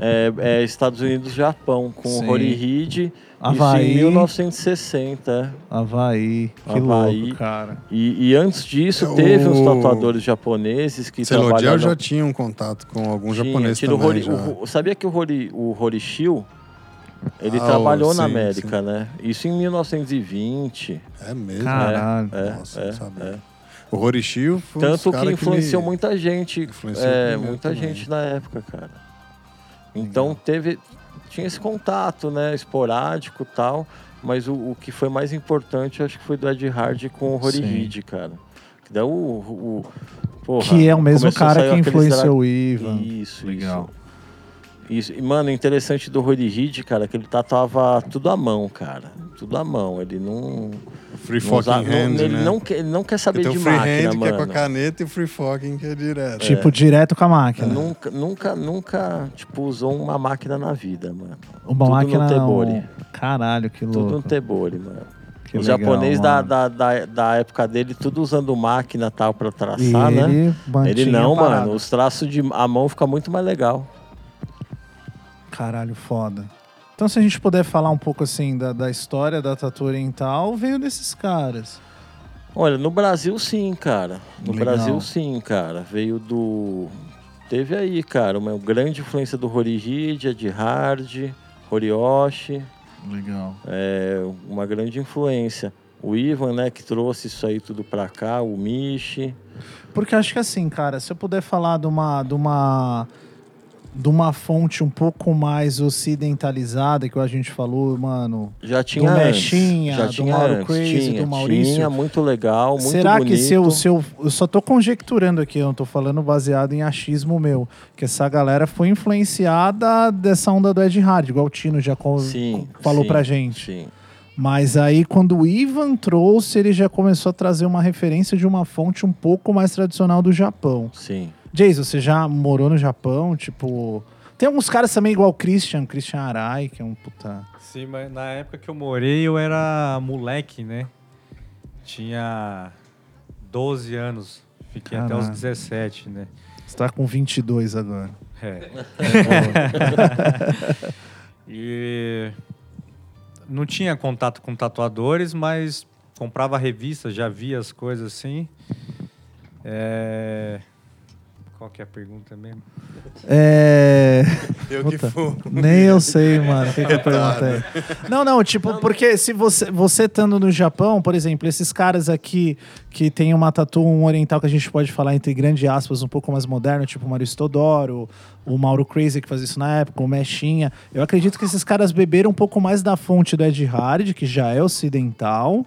É, é Estados Unidos-Japão, com Sim. o Rory Reed. Havaí. Isso em 1960. Havaí, que Havaí. louco, cara. E, e antes disso, É, teve uns o- tatuadores japoneses que Celodiel trabalharam... já tinha um contato com algum Tinha, japonês tinha também. Hori- já. o- sabia que o Hori, o Horishio, ele Ah, trabalhou o- na sim, América, né? Isso em 1920. É mesmo? Caralho. É, Nossa, é, não sabia. é. O Horishio foi um Tanto que influenciou me- muita gente. influenciou É, muita também. gente na época, cara. Então teve. Tinha esse contato, né? Esporádico e tal. Mas o, o que foi mais importante, acho que foi do Ed Hard com o Rory. Reed, cara. Que daí o. o porra, que é o mesmo cara que influenciou o Ivan. Isso, Legal. isso. Isso. E, mano, o interessante do Rory Reed, cara, é que ele tatuava tudo à mão, cara. Tudo à mão. Ele não. Free não fucking usa- não- hand, ele, né? não quer, ele não quer saber Tem de o free máquina, hand, que é com a mano. caneta, e o free fucking, que é direto. Tipo, direto com a máquina. Nunca, nunca, nunca, tipo, usou uma máquina na vida, mano. Uma tudo máquina. no Tebori. um- Caralho, que Tudo no louco. Tebori, mano. Que Os legal, japoneses da, mano. da, da, da época dele, tudo usando máquina e tal pra E traçar, né? ele, não, a parada. mano. Os traços de a mão fica muito mais legal. Caralho, foda. Então, se a gente puder falar um pouco assim da, da história da tatu oriental, veio desses caras. Olha, no Brasil sim, cara. No Legal. Brasil sim, cara. Veio do. Teve aí, cara, uma grande influência do Reed, Ed Hard, Horioshi. Legal. É uma grande influência. O Ivan, né, que trouxe isso aí tudo pra cá, o Michi. Porque acho que assim, cara, se eu puder falar de uma, de uma, de uma fonte um pouco mais ocidentalizada, que a gente falou, mano. Já tinha Do. Mechinha, já do tinha Mauro antes. Crazy, tinha, do Maurício. Tinha, muito legal, muito Será bonito. que se eu, se eu. Eu só tô conjecturando aqui, eu não tô falando baseado em achismo meu. Que essa galera foi influenciada dessa onda do Ed Hard, igual o Tino já Sim, falou sim, pra gente. Sim. Mas aí, quando o Ivan trouxe, ele já começou a trazer uma referência de uma fonte um pouco mais tradicional do Japão. Sim. Jason, você já morou no Japão? Tipo. Tem alguns caras também igual o Christian, Christian Arai, que é um puta. Sim, mas na época que eu morei, eu era moleque, né? Tinha 12 anos. Fiquei até os Caraca. 17, né? Você tá com 22 agora. É. e não tinha contato com tatuadores, mas comprava revistas, já via as coisas assim. É... Qual que é a pergunta mesmo? É. Eu que Puta. fui. Nem eu sei, mano. O que, que eu perguntei? Não, não, tipo, porque se você, você estando no Japão, por exemplo, esses caras aqui que tem uma tatu um oriental que a gente pode falar entre grandes aspas, um pouco mais moderno, tipo o Maurício Todoro, o Mauro Crazy que fazia isso na época, o Mechinha. Eu acredito que esses caras beberam um pouco mais da fonte do Ed Hard, que já é ocidental.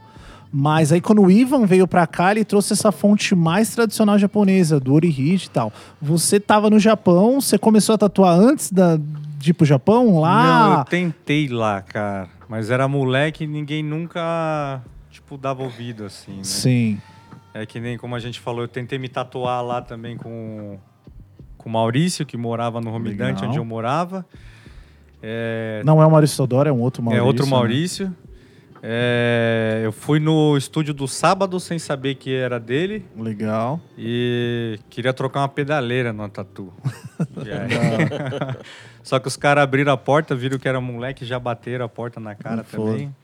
Mas aí quando o Ivan veio pra cá, ele trouxe essa fonte mais tradicional japonesa, do Orihiji e tal. Você tava no Japão, você começou a tatuar antes da, de ir pro Japão Não, eu lá? tentei lá, cara. Mas era moleque e ninguém nunca, tipo, dava ouvido, assim, né? Sim. É que nem como a gente falou, eu tentei me tatuar lá também com, com o Maurício, que morava no Romidante, onde eu morava. É, Não é o Maurício Todoro, é um outro Maurício. é outro né? É, eu fui no estúdio do sábado sem saber que era dele Legal. e queria trocar uma pedaleira no tatu. E aí- Só que os caras abriram a porta, viram que era moleque e já bateram a porta na cara Não também.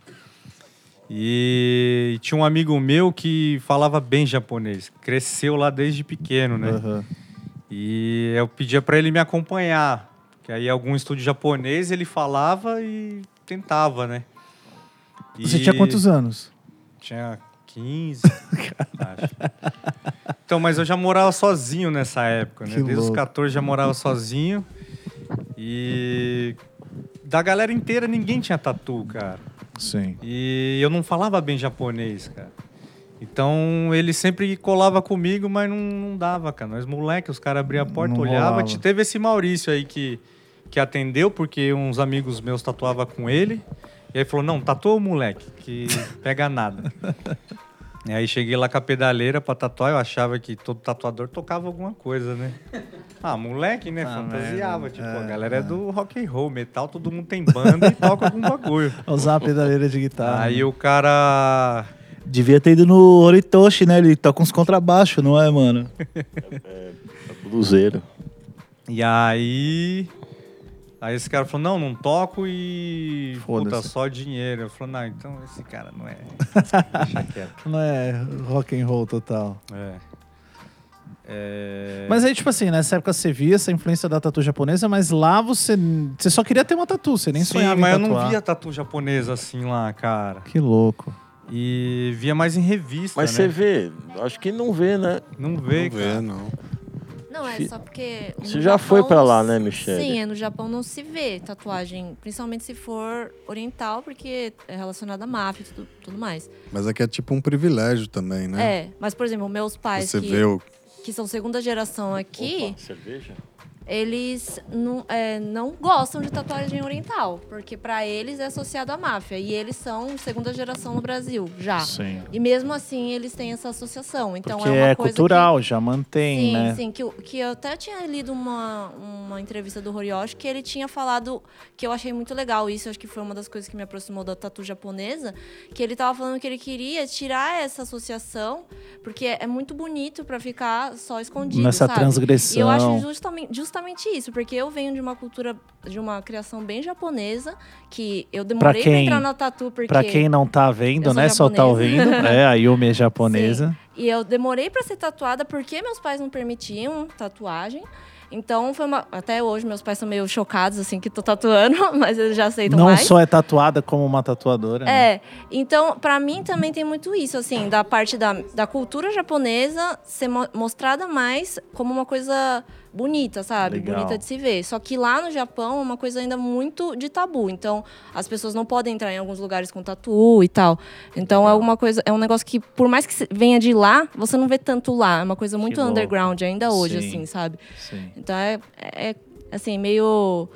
E tinha um amigo meu que falava bem japonês, cresceu lá desde pequeno, né? Aham. E eu pedia pra ele me acompanhar, que aí algum estúdio japonês ele falava e tentava, né? Você E- tinha quantos anos? Tinha 15, acho. Então, mas eu já morava sozinho nessa época, né? Que Desde os louco. 14 já morava sozinho. E da galera inteira ninguém tinha tatu, cara. Sim. E eu não falava bem japonês, cara. Então ele sempre colava comigo, mas não, não dava, cara. Nós moleque, os caras abriam a porta, Não rolava. Te- Teve esse Maurício aí que, que atendeu, porque uns amigos meus tatuavam com ele. E aí falou, não, tatua o moleque, que pega nada. e aí cheguei lá com a pedaleira pra tatuar, eu achava que todo tatuador tocava alguma coisa, né? Ah, moleque, né? Ah, Fantasiava. merda. Tipo, É, a galera é do rock and roll, metal, todo mundo tem banda e toca algum bagulho. Usar a pedaleira de guitarra. Aí o cara Devia ter ido no Horitoshi, né? Ele toca uns contrabaixo, não é, mano? Bluseiro. E aí. Aí esse cara falou: não, não toco e. Puta, Foda-se. só dinheiro. Eu falei: não, então esse cara não é. Deixa quieto. Não é rock and roll total. É. É... Mas aí, tipo assim, nessa época você via essa influência da tatu japonesa, mas lá você, você só queria ter uma tatu, você nem Sim, sonhava mas em eu não via tatu japonesa assim lá, cara. Que louco. E via mais em revista. Mas né? você vê, acho que não vê, né? Não vê, Não vê, cara. não. Não, é só porque. Você já foi Japão pra lá, não né, Michele? Sim, é, no Japão não se vê tatuagem, principalmente se for oriental, porque é relacionada à máfia e tudo, tudo mais. Mas aqui é tipo um privilégio também, né? É, mas, por exemplo, meus pais, Você que, vê o. que são segunda geração aqui, Opa, cerveja? Eles não, é, não gostam de tatuagem oriental, porque pra eles é associado à máfia. E eles são segunda geração no Brasil, já. Sim. E mesmo assim, eles têm essa associação. Então Porque é uma é coisa cultural, já mantém, sim, né? sim, que, que eu até tinha lido uma, uma entrevista do Horioshi que ele tinha falado que eu achei muito legal isso, acho que foi uma das coisas que me aproximou da tatu japonesa, que ele tava falando que ele queria tirar essa associação, porque é muito bonito pra ficar só escondido, Nessa sabe? transgressão. E eu acho justamente, justamente isso, porque eu venho de uma cultura, de uma criação bem japonesa, que eu demorei pra, quem- entrar na tatu porque... Pra quem não tá vendo, né? Só tá japonesa. ouvindo. É, a Yumi é japonesa. E eu demorei pra ser tatuada porque meus pais não permitiam tatuagem. Então foi uma. Até hoje meus pais são meio chocados, assim, que tô tatuando, mas eles já aceitam Não mais. só é tatuada como uma tatuadora. né? É, então, pra mim também tem muito isso, assim, da parte da, da cultura japonesa ser mo- mostrada mais como uma coisa bonita, sabe? Legal. Bonita de se ver. Só que lá no Japão é uma coisa ainda muito de tabu. Então, as pessoas não podem entrar em alguns lugares com tatu e tal. Então, é uma coisa, é um negócio que, por mais que venha de lá, você não vê tanto lá. É uma coisa muito underground ainda hoje, Sim. assim, sabe? Sim. Então é, é assim, meio.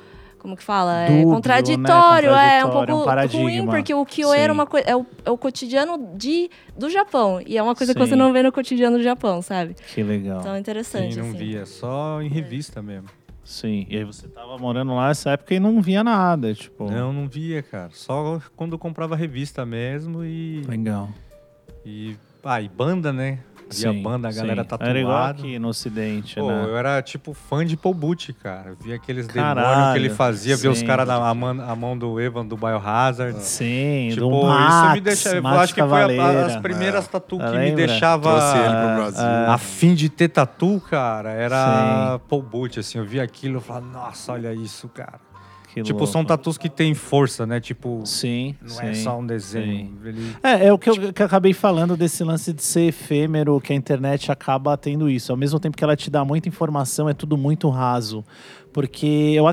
Como que fala? É Dúbio, né? contraditório, é um Contraditório, pouco é um ruim, porque o Kyoe era Sim. uma coisa. É o, é o cotidiano de, do Japão. E é uma coisa que você Sim. não vê no cotidiano do Japão, sabe? Que legal. Então é interessante. Sim, não assim. via, só em revista mesmo. Sim. E aí você tava morando lá nessa época e não via nada, tipo. Não, não via, cara. Só quando eu comprava revista mesmo e. Legal. E, ah, e banda, né? Via Sim, banda, a galera sim. tatuada. Era igual aqui no Ocidente, Pô, né? eu era tipo fã de Paul Butch, cara. Eu via aqueles Caralho, demônios que ele fazia, ver os sim. caras na a mão, a mão do Evan do Biohazard. Sim, Tipo, do isso Max, me deixava. Eu acho que foi a- Cavaleira. as primeiras É. tatu que Lembra? me deixava Trouxe ele pro Brasil. a fim de ter tatu, cara. Era Paul Butch, assim. Eu via aquilo e falava, nossa, olha isso, cara. Que tipo, louco. são tatus que tem força, né? Tipo, Sim, não sim. é só um desenho. Ele- É, é o que eu, que eu acabei falando desse lance de ser efêmero, que a internet acaba tendo isso. Ao mesmo tempo que ela te dá muita informação, é tudo muito raso. Porque eu,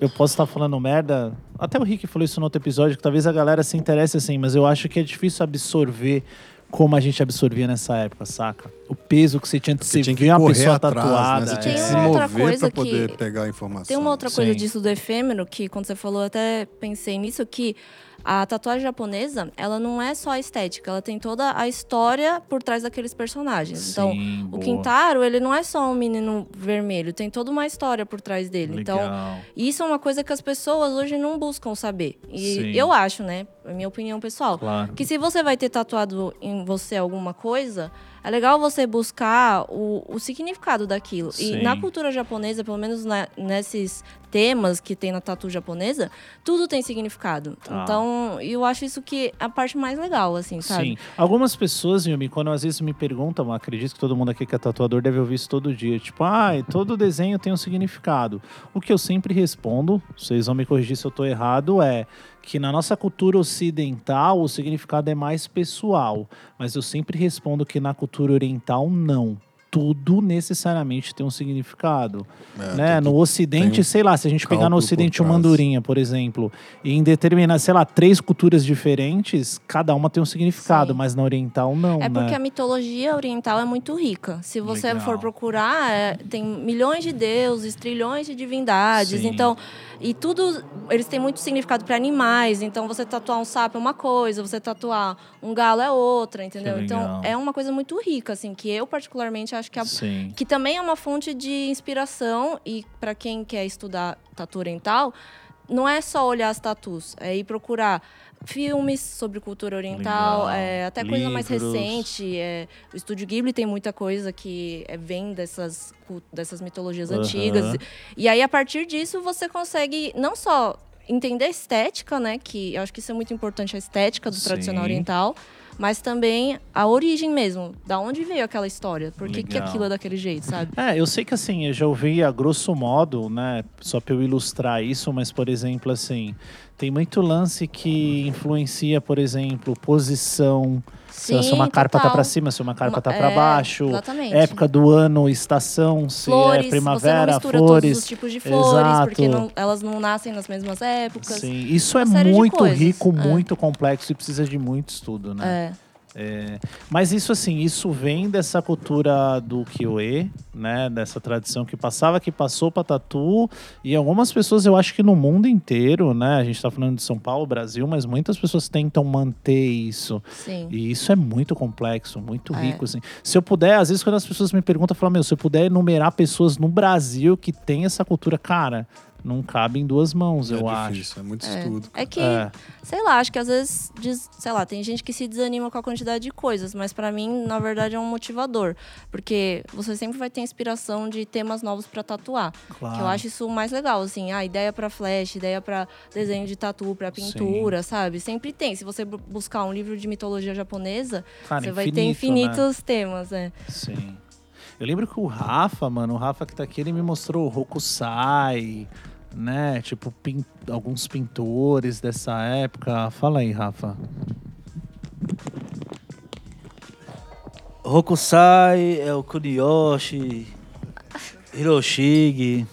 eu posso estar falando merda. Até o Rick falou isso no outro episódio, que talvez a galera se interesse assim, mas eu acho que é difícil absorver como a gente absorvia nessa época, saca? O peso que você tinha de Você tinha que ver uma pessoa atrás, tatuada. né? Você tinha é. que se mover pra poder que- pegar a informação. Tem uma outra coisa Sim. disso do efêmero, que quando você falou, eu até pensei nisso, que a tatuagem japonesa, ela não é só a estética, ela tem toda a história por trás daqueles personagens. então, Sim, o boa. Quintaro, ele não é só um menino vermelho, tem toda uma história por trás dele. Então, Legal. isso é uma coisa que as pessoas hoje não buscam saber. Sim. E eu acho, né? É minha opinião pessoal. Claro. Que se você vai ter tatuado em você alguma coisa, é legal você buscar o, o significado daquilo. Sim. E na cultura japonesa, pelo menos na- nesses temas que tem na tatu japonesa, tudo tem significado. Tá. Então, eu acho isso que é a parte mais legal, assim, sabe? Sim. Algumas pessoas, Yumi, quando às vezes me perguntam, acredito que todo mundo aqui que é tatuador deve ouvir isso todo dia. Tipo, ah, todo desenho tem um significado. O que eu sempre respondo, vocês vão me corrigir se eu tô errado, é que na nossa cultura ocidental o significado é mais pessoal. Mas eu sempre respondo que na cultura oriental, não. Tudo necessariamente tem um significado É, né? tudo No Ocidente, sei lá, se a gente pegar no Ocidente uma andorinha, por exemplo, e em determinar, sei lá, três culturas diferentes, cada uma tem um significado, Sim. mas na oriental não, É porque né? a mitologia oriental é muito rica. Se você Legal. for procurar, é, tem milhões de deuses, trilhões de divindades. Sim. Então, e tudo, eles têm muito significado para animais. Então, você tatuar um sapo é uma coisa, você tatuar um galo é outra, entendeu? Então, é uma coisa muito rica, assim, que eu particularmente acho que Sim. que também é uma fonte de inspiração e para quem quer estudar tatu oriental, não é só olhar as tatus, é ir procurar filmes sobre cultura oriental, é, até coisa mais Livros. recente. É, o Estúdio Ghibli tem muita coisa que é, vem dessas, dessas mitologias Aham. antigas. E aí, a partir disso, você consegue não só entender a estética, né? Que eu acho que isso é muito importante, a estética do Sim. tradicional oriental. Mas também a origem mesmo, da onde veio aquela história, por que, que aquilo é daquele jeito, sabe? É, eu sei que assim, eu já ouvi a grosso modo, né? Só pra eu ilustrar isso, mas, por exemplo, assim, tem muito lance que influencia, por exemplo, posição. se se uma carpa tá total. pra cima, se uma carpa Uma- tá pra é, baixo. Exatamente. Época do ano, estação, se flores, é você não primavera, flores. todos os tipos de flores, Exato. porque não- elas não nascem nas mesmas épocas. Sim, isso é uma de muito rico, é. muito complexo e precisa de muito estudo, né? É. É, mas isso assim, isso vem dessa cultura do Kyoe, né? Dessa tradição que passava, que passou para tatu. E algumas pessoas, eu acho que no mundo inteiro, né? A gente tá falando de São Paulo, Brasil, mas muitas pessoas tentam manter isso. Sim. E isso é muito complexo, muito É. rico, assim. Se eu puder, às vezes quando as pessoas me perguntam, eu falo, meu, se eu puder enumerar pessoas no Brasil que tem essa cultura, cara, não cabe em duas mãos, É eu difícil, é muito É. estudo. É que, É. sei lá, acho que às vezes, diz, sei lá, tem gente que se desanima com a quantidade de coisas, mas pra mim, na verdade, é um motivador. Porque você sempre vai ter inspiração de temas novos pra tatuar. acho. Claro. Que eu acho isso mais legal, assim, a ideia pra flash, ideia pra desenho de tatu, pra pintura, sabe? Sempre tem. Se você bu- buscar um livro de mitologia japonesa, Cara, você vai ter infinito, né? infinitos temas, né? Sim. Eu lembro que o Rafa, mano, o Rafa que tá aqui, ele me mostrou o Hokusai, né? Tipo, pin- alguns pintores dessa época. Fala aí, Rafa. Hokusai, é o Kuniyoshi, Hiroshige.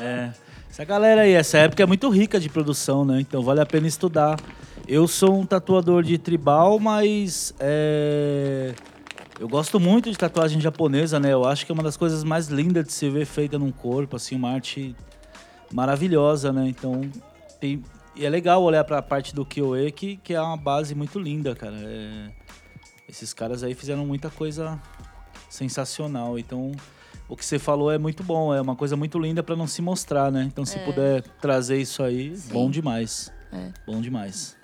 É. Essa galera aí, essa época é muito rica de produção, né? Então vale a pena estudar. Eu sou um tatuador de tribal, mas é, eu gosto muito de tatuagem japonesa, né? Eu acho que é uma das coisas mais lindas de se ver feita num corpo, assim, uma arte maravilhosa, né? Então, tem, e é legal olhar para a parte do Kyoe, que, que é uma base muito linda, cara. É, esses caras aí fizeram muita coisa sensacional. Então, o que você falou é muito bom, é uma coisa muito linda para não se mostrar, né? Então, se É. puder trazer isso aí, Sim. bom demais. É. Bom demais.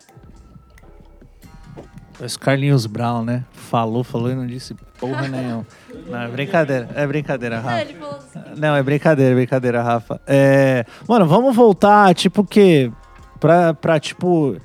Esse Carlinhos Brown, né? Falou, falou e não disse porra nenhuma. Não, é brincadeira, é brincadeira, Não, Rafa. assim, Não, é brincadeira, é brincadeira, Rafa. É, mano, vamos voltar, tipo, que pra, pra, tipo,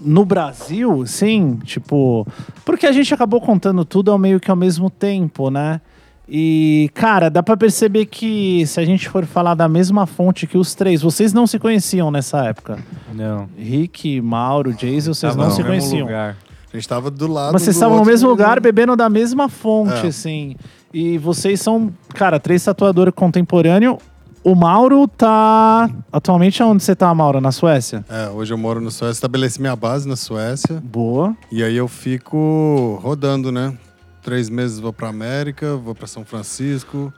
no Brasil, sim, tipo, porque a gente acabou contando tudo ao meio que ao mesmo tempo, né? E, cara, dá pra perceber que se a gente for falar da mesma fonte que os três, vocês não se conheciam nessa época. Não. Rick, Mauro, Jason, vocês Tava não no se conheciam. lugar. A gente tava do lado Mas vocês estavam no mesmo lugar, bebendo da mesma fonte, É. assim. E vocês são, cara, três tatuadores contemporâneos. O Mauro tá. Atualmente onde você tá, Mauro? Na Suécia? É, hoje eu moro na Suécia, estabeleci minha base na Suécia. Boa. E aí eu fico rodando, né? Três meses vou pra América, vou pra São Francisco.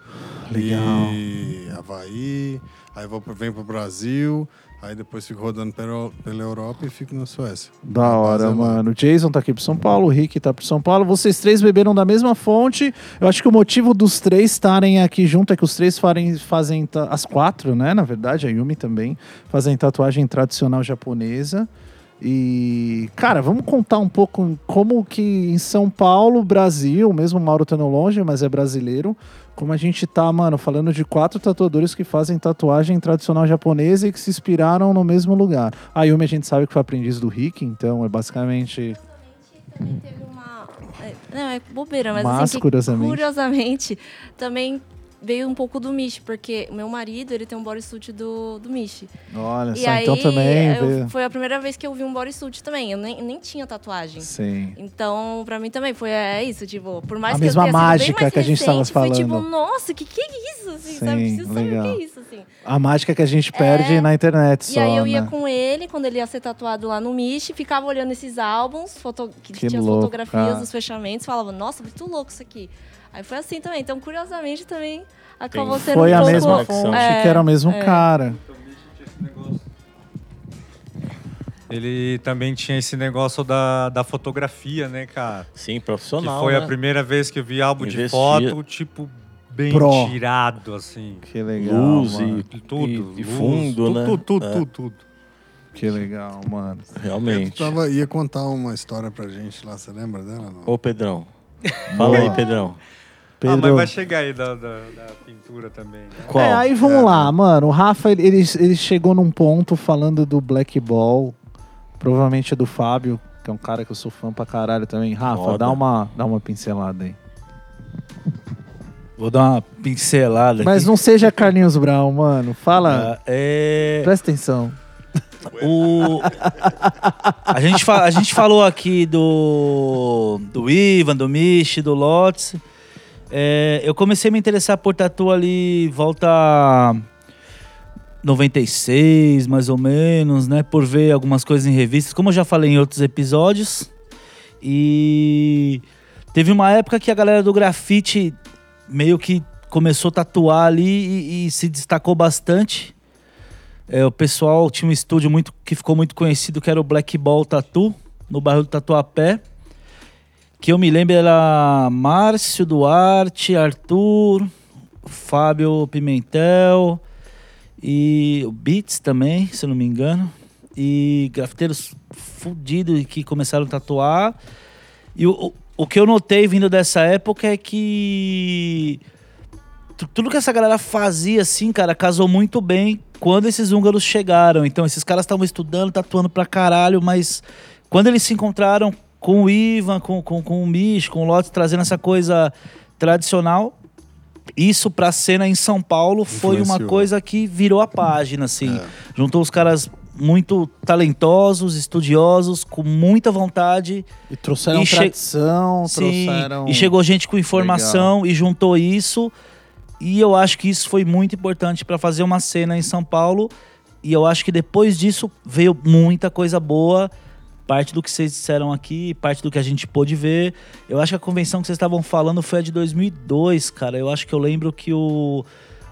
Legal. E Havaí. Aí vou, pro- venho pro Brasil. Aí depois fico rodando pela, pela Europa e fico na Suécia. Da hora, mano. O Jason tá aqui pro São Paulo, o Rick tá pro São Paulo. Vocês três beberam da mesma fonte. Eu acho que o motivo dos três estarem aqui junto é que os três farem, fazem. As quatro, né? Na verdade, a Yumi também. Fazem tatuagem tradicional japonesa. E, cara, vamos contar um pouco como que em São Paulo, Brasil, mesmo o Mauro estando longe, mas é brasileiro, como a gente tá, mano, falando de quatro tatuadores que fazem tatuagem tradicional japonesa e que se inspiraram no mesmo lugar. A Yumi a gente sabe que foi aprendiz do Rick, então é basicamente. também teve uma. é, Não, é bobeira, mas, Mas, assim, que, curiosamente. curiosamente, também veio um pouco do Michi, porque o meu marido, ele tem um bodysuit do, do Michi. Olha E só, aí, então também. eu- veio- foi a primeira vez que eu vi um bodysuit também. Eu nem, nem tinha tatuagem. Sim. Então, pra mim também foi é isso, tipo, por mais A que mesma eu tenha mágica mais que a gente tava recente, foi tipo, falando. nossa, que que é isso, assim, Sim, sabe? Preciso saber legal. o que é isso, assim. A mágica que a gente perde É, na internet E só. aí eu ia né? com ele, quando ele ia ser tatuado lá no Michi, ficava olhando esses álbuns, foto... que, Que tinha as fotografias dos fechamentos, falava, nossa, muito louco isso aqui. Aí foi assim também. Então, curiosamente, também acabou sendo Foi um a pouco... mesma fonte É, que era o mesmo é. cara. Ele também tinha esse negócio da, da fotografia, né, cara? Sim, Que profissional. foi né? a primeira vez que eu vi álbum de Investia. foto, tipo, bem Pro. tirado, assim. Que legal. Luz mano. e Tudo. E- e fundo, tudo, né? Tudo, tudo, É. tudo, tudo. Que legal, mano. Eu Realmente. tava, ia contar uma história pra gente lá, você lembra dela? Não? Ô, Pedrão. Fala aí, Pedrão. Pedro. Ah, mas vai chegar aí da, da, da pintura também. Né? Qual? É, aí vamos É, lá, mano. O Rafa, ele, ele, chegou num ponto falando do Black Ball, provavelmente é do Fábio, que é um cara que eu sou fã pra caralho também. Rafa, Foda. dá uma, dá uma pincelada aí. Vou dar uma pincelada Mas aqui. não seja Carlinhos Brown, mano. Fala, Ah, é... presta atenção. O... a, gente fa- a gente falou aqui do, do Ivan, do Michi, do Lotz. É, eu comecei a me interessar por tatu ali volta a 96, mais ou menos, né? Por ver algumas coisas em revistas, como eu já falei em outros episódios. E teve uma época que a galera do grafite meio que começou a tatuar ali e- e se destacou bastante. É, o pessoal tinha um estúdio muito que ficou muito conhecido, que era o Black Ball Tattoo, no bairro do Tatuapé. Que eu me lembro era Márcio Duarte, Arthur, Fábio Pimentel e o Beats também, se eu não me engano. E grafiteiros fudidos que começaram a tatuar. E o, o, que eu notei vindo dessa época é que tu- tudo que essa galera fazia, assim, cara, casou muito bem quando esses húngaros chegaram. Então, esses caras estavam estudando, tatuando pra caralho, mas quando eles se encontraram com o Ivan, com, com, com o Mish, com o Lotte, trazendo essa coisa tradicional, isso pra cena em São Paulo foi uma coisa que virou a página, assim. É. Juntou os caras muito talentosos, estudiosos, com muita vontade. E trouxeram E che- tradição, Sim, trouxeram... e chegou gente com informação e juntou isso. E eu acho que isso foi muito importante para fazer uma cena em São Paulo. E eu acho que depois disso veio muita coisa boa. Parte do que vocês disseram aqui, parte do que a gente pôde ver. Eu acho que a convenção que vocês estavam falando foi a de 2002, cara. Eu acho que eu lembro que o,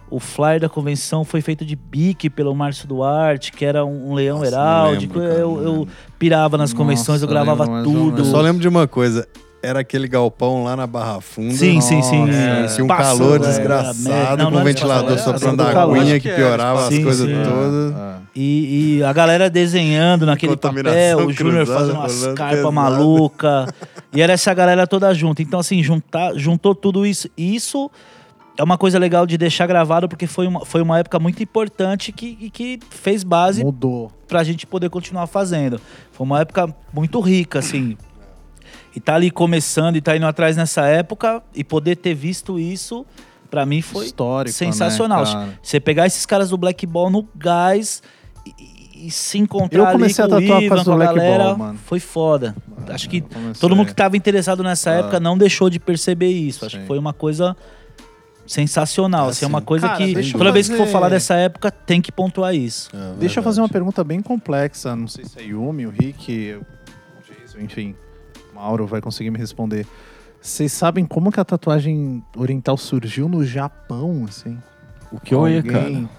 o flyer da convenção foi feito de bique pelo Márcio Duarte, que era um, um leão Nossa, heráldico. lembro, cara, eu, eu pirava nas convenções, eu Nossa, eu gravava lembro tudo. Eu só lembro de uma coisa. Era aquele galpão lá na Barra Funda. Sim, sim, sim. Nossa, Tinha um Passa, calor é, desgraçado, não, com não o é ventilador é soprando do a aguinha que que é, piorava as coisas sim. todas. É. E, e a galera desenhando naquele papel, o Júnior fazendo umas carpas maluca. e era essa galera toda junta. Então, assim, juntar, juntou tudo isso. E Isso é uma coisa legal de deixar gravado, porque foi uma, foi uma época muito importante que, e que fez base Mudou. pra gente poder continuar fazendo. Foi uma época muito rica, assim. E tá ali começando e tá indo atrás nessa época e poder ter visto isso, pra mim foi Histórico, sensacional. né? Você pegar esses caras do Black Ball no gás e, e se encontrar Eu comecei ali a com o tatuar por Ivan, com a galera, Ball, mano. foi foda. Acho que todo mundo que tava interessado nessa Ah. época não deixou de perceber isso. Acho Sim. que foi uma coisa sensacional. Assim, é uma sim. coisa Cara, que toda vez que for fazer- falar dessa época tem que pontuar isso. É, Deixa eu fazer uma pergunta bem complexa. Não sei se é Yumi, o Rick, o Jason, enfim. Mauro vai conseguir me responder. Vocês sabem como que a tatuagem oriental surgiu no Japão, assim? O Kyoe, Alguém- cara.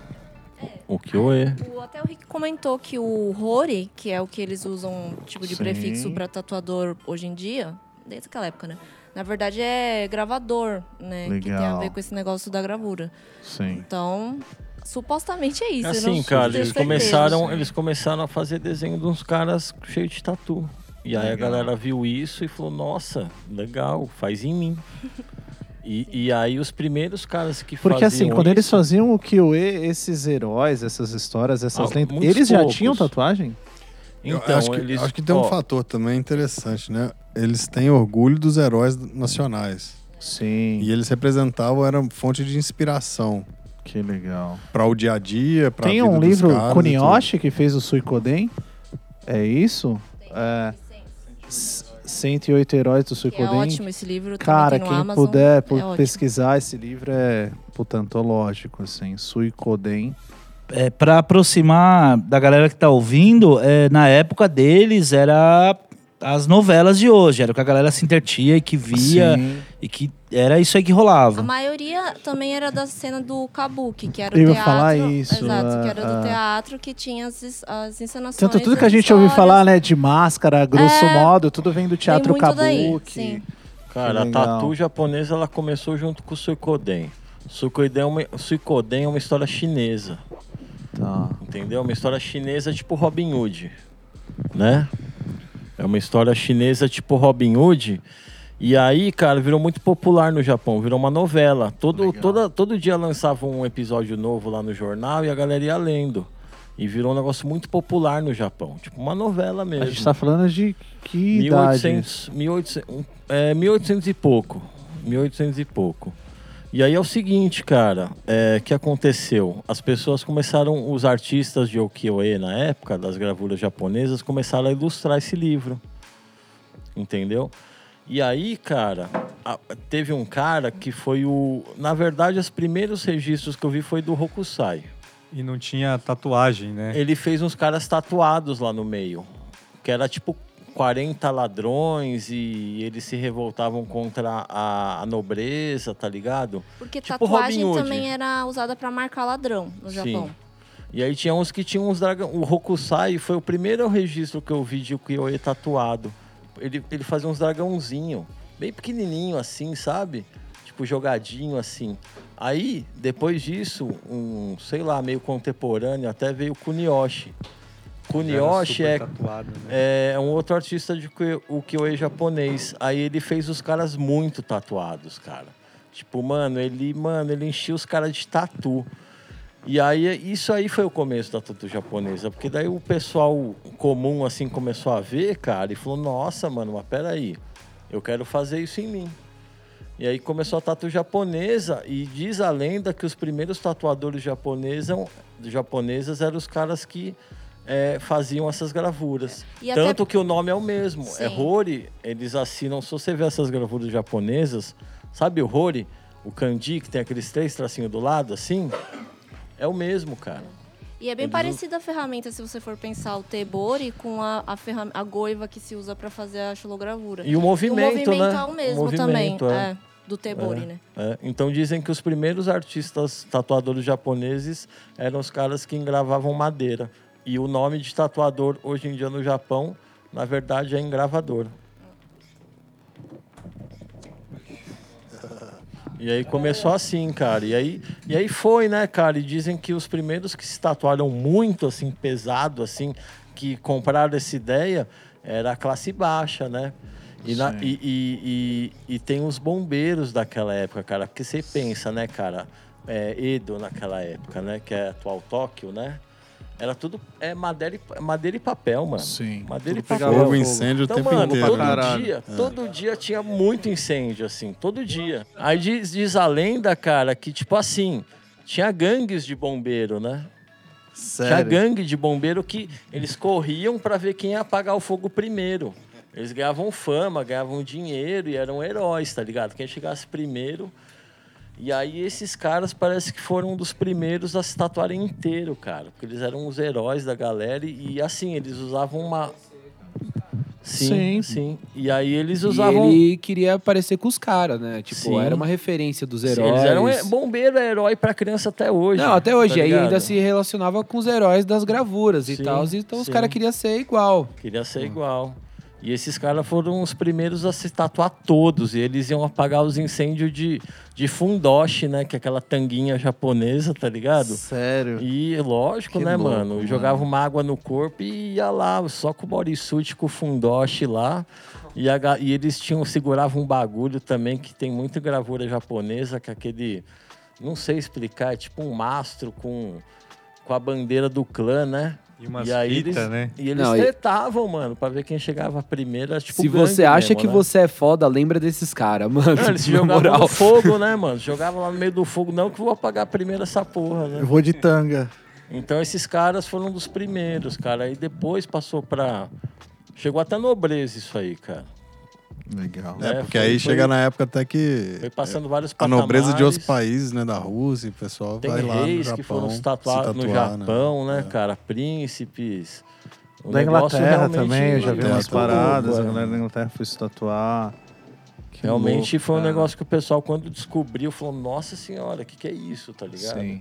O Kyoe. O, até o Rick comentou que o Rory, que é o que eles usam, tipo de Sim. prefixo para tatuador hoje em dia, desde aquela época, né? Na verdade é gravador, né? Que tem a Legal. ver com esse negócio da gravura. Sim. Então, supostamente é isso. eu Assim, não cara, eles certeza. começaram, eles começaram a fazer desenho de uns caras cheios de tatu. E aí Legal. a galera viu isso e falou, nossa, legal, faz em mim. E, e aí os primeiros caras que Porque faziam assim, quando eles isso- faziam o Kyoe, esses heróis, essas histórias, essas Ah, lendas, eles já poucos. tinham tatuagem? Eu Então, acho, que, eles, acho que tem um fator também interessante, né? Eles têm orgulho dos heróis nacionais. Sim. E eles representavam, era fonte de inspiração Que legal. para o dia a dia, para Tem um livro, Kuniyoshi, que fez o Suikoden. É isso? É. S- 108 Heróis do Que é ótimo esse livro. Cara, quem Amazon. puder é pu- ótimo. pesquisar esse livro é puta, antológico, assim. Suikoden. É, para aproximar da galera que tá ouvindo, é, na época deles era as novelas de hoje, era o que a galera se intertia e que via Sim. e que era isso aí que A rolava. maioria também era da cena do Kabuki, que era o Eu ia teatro. falar isso, Exato, que é, era do é. teatro que tinha as, as encenações. Tanto tudo que a gente ouviu falar, né, de máscara, grosso É, modo, tudo vem do teatro muito daí, kabuki. sim. Cara, a tatu japonesa ela começou junto com o Suikoden. O Suikoden é uma, o Suikoden é uma história chinesa, Tá. entendeu? Uma história chinesa tipo Robin Hood, né? É uma história chinesa tipo Robin Hood. E aí, cara, virou muito popular no Japão, virou uma novela. Todo, Legal. toda, todo dia lançava um episódio novo lá no jornal e a galera ia lendo. E virou um negócio muito popular no Japão. Tipo, uma novela mesmo. A gente tá falando de que idade? 1800, 1800, um, é, 1800 e pouco. 1800 e pouco. E aí é o seguinte, cara, é, que aconteceu? As pessoas começaram, os artistas de ukiyo-e na época, das gravuras japonesas, começaram a ilustrar esse livro. Entendeu? E aí, cara, teve um cara que foi o... Na verdade, os primeiros registros que eu vi foi do Hokusai. E não tinha tatuagem, né? Ele fez uns caras tatuados lá no meio. Que era tipo 40 ladrões e eles se revoltavam contra a, a nobreza, tá ligado? Porque Tipo tatuagem também era usada pra marcar ladrão no Sim. Japão. E aí tinha uns que tinham uns dragão. O Hokusai foi o primeiro registro que eu vi de Ukiyo-e tatuado. Ele, ele fazia uns dragãozinho, bem pequenininho assim, sabe? Tipo jogadinho assim. Aí, depois disso, um, sei lá, meio contemporâneo, até veio o Kuniyoshi. Kuniyoshi é tatuado, né? é um outro artista de uki- ukiyo-e japonês. Aí ele fez os caras muito tatuados, cara. Tipo, mano, ele, mano, ele enchia os caras de tatu. E aí, isso aí foi o começo da tatu japonesa. Porque daí o pessoal comum, assim, começou a ver, cara, e falou, nossa, mano, mas peraí, eu quero fazer isso em mim. E aí começou a tatu japonesa e diz a lenda que os primeiros tatuadores japonesam, japonesas eram os caras que eh, faziam essas gravuras. E até- Tanto que o nome é o mesmo. É Sim. Hori, eles assinam, se você ver essas gravuras japonesas, sabe o Hori? O kanji, que tem aqueles três tracinhos do lado, assim? É o mesmo, cara. E é bem Eles parecida a ferramenta, se você for pensar o tebori com a, a, ferram- a goiva que se usa pra fazer a xilogravura. E o movimento, o movimento né? é o mesmo movimento, também. é. é. do Tebori, É. né? É, então dizem que os primeiros artistas tatuadores japoneses eram os caras que engravavam madeira. E o nome de tatuador hoje em dia no Japão, na verdade, é engravador. E aí começou assim, cara. E aí, e aí foi, né, cara? E dizem que os primeiros que se tatuaram muito, assim, pesado, assim, que compraram essa ideia, era a classe baixa, né? E, na- e, e, e, e tem os bombeiros daquela época, cara. Porque você pensa, né, cara? É, Edo naquela época, né? Que é atual Tóquio, né? Era tudo é madeira e, madeira e papel, mano. Sim. Madeira Tudo e papel. Fogo, incêndio o Então, tempo mano, inteiro. todo? Caralho. dia, todo dia tinha muito incêndio, assim, todo dia. Aí diz, diz a lenda, cara, que tipo assim, tinha gangues de bombeiro, né? Tinha Sério. gangue de bombeiro que eles corriam pra ver quem ia apagar o fogo primeiro. Eles ganhavam fama, ganhavam dinheiro e eram heróis, tá ligado? Quem chegasse primeiro. E aí esses caras parece que foram um dos primeiros a se tatuarem inteiro, cara. Porque eles eram os heróis da galera e, e, assim, eles usavam uma. Sim. Sim, sim. E aí eles E usavam. ele queria aparecer com os caras, né? Tipo, Sim. era uma referência dos Sim, heróis. Eles eram he- bombeiro é herói pra criança até hoje. Não, até hoje. tá aí ainda se relacionava com os heróis das gravuras e Sim, tal. Então os sim. caras queriam ser igual. Queria ser igual. E esses caras foram os primeiros a se tatuar todos. E eles iam apagar os incêndios de, de fundoshi, né? Que é aquela tanguinha japonesa, tá ligado? Sério. E lógico, Que né, louco, mano? mano. Jogava uma água no corpo e ia lá, só com o bodysuit, com o fundoshi lá. E, a e eles tinham, seguravam um bagulho também que tem muita gravura japonesa, que é aquele. Não sei explicar, é tipo um mastro com, com a bandeira do clã, né? E umas aí fitas, eles, né? E eles Não, e- tretavam, mano, pra ver quem chegava primeiro. Era, tipo, Se você acha mesmo, que né? você é foda, lembra desses caras, mano. Não, eles jogavam moral. no fogo, né, mano? Jogavam lá no meio do fogo. Não que eu vou apagar primeiro essa porra, né? Eu vou de tanga. Então esses caras foram um dos primeiros, cara. Aí depois passou pra. Chegou até nobreza isso aí, cara. Legal. É, É, porque foi- aí foi- chega na época até que Foi passando vários a patamares. nobreza de outros países, né, da Rússia, o pessoal Tem vai lá no reis Japão que foram se se tatuar no tatuar, Japão, né, É. cara? Príncipes. O Da negócio Inglaterra realmente também, eu já vi umas louco, paradas. é. A galera da Inglaterra foi se tatuar. Que Realmente louco, foi um cara. negócio que o pessoal, quando descobriu, falou: Nossa senhora, o que, que é isso, tá ligado? Sim.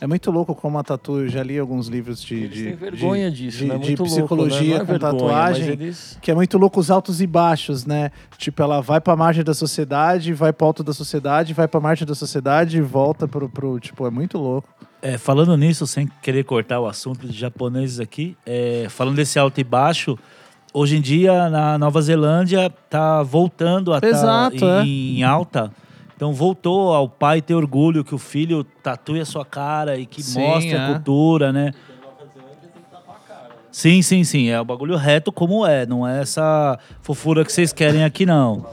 É muito louco como a tatu, eu já li alguns livros de, Eles de, têm vergonha de- disso, de, né? de Muito psicologia louco, né? É com vergonha, tatuagem. Eles... Que é muito louco os altos e baixos, né? Tipo, ela vai pra margem da sociedade, vai pro alto da sociedade, vai pra margem da sociedade e volta pro, pro. Tipo, é muito louco. É, falando nisso, sem querer cortar o assunto de japoneses aqui, é, falando desse alto e baixo, hoje em dia na Nova Zelândia tá voltando a Exato, tá é. em, em alta. Então voltou ao pai ter orgulho que o filho tatue a sua cara e que Sim, mostre a é. cultura, né? Sim, sim, sim. É o bagulho reto como é. Não é essa fofura que vocês querem aqui, não.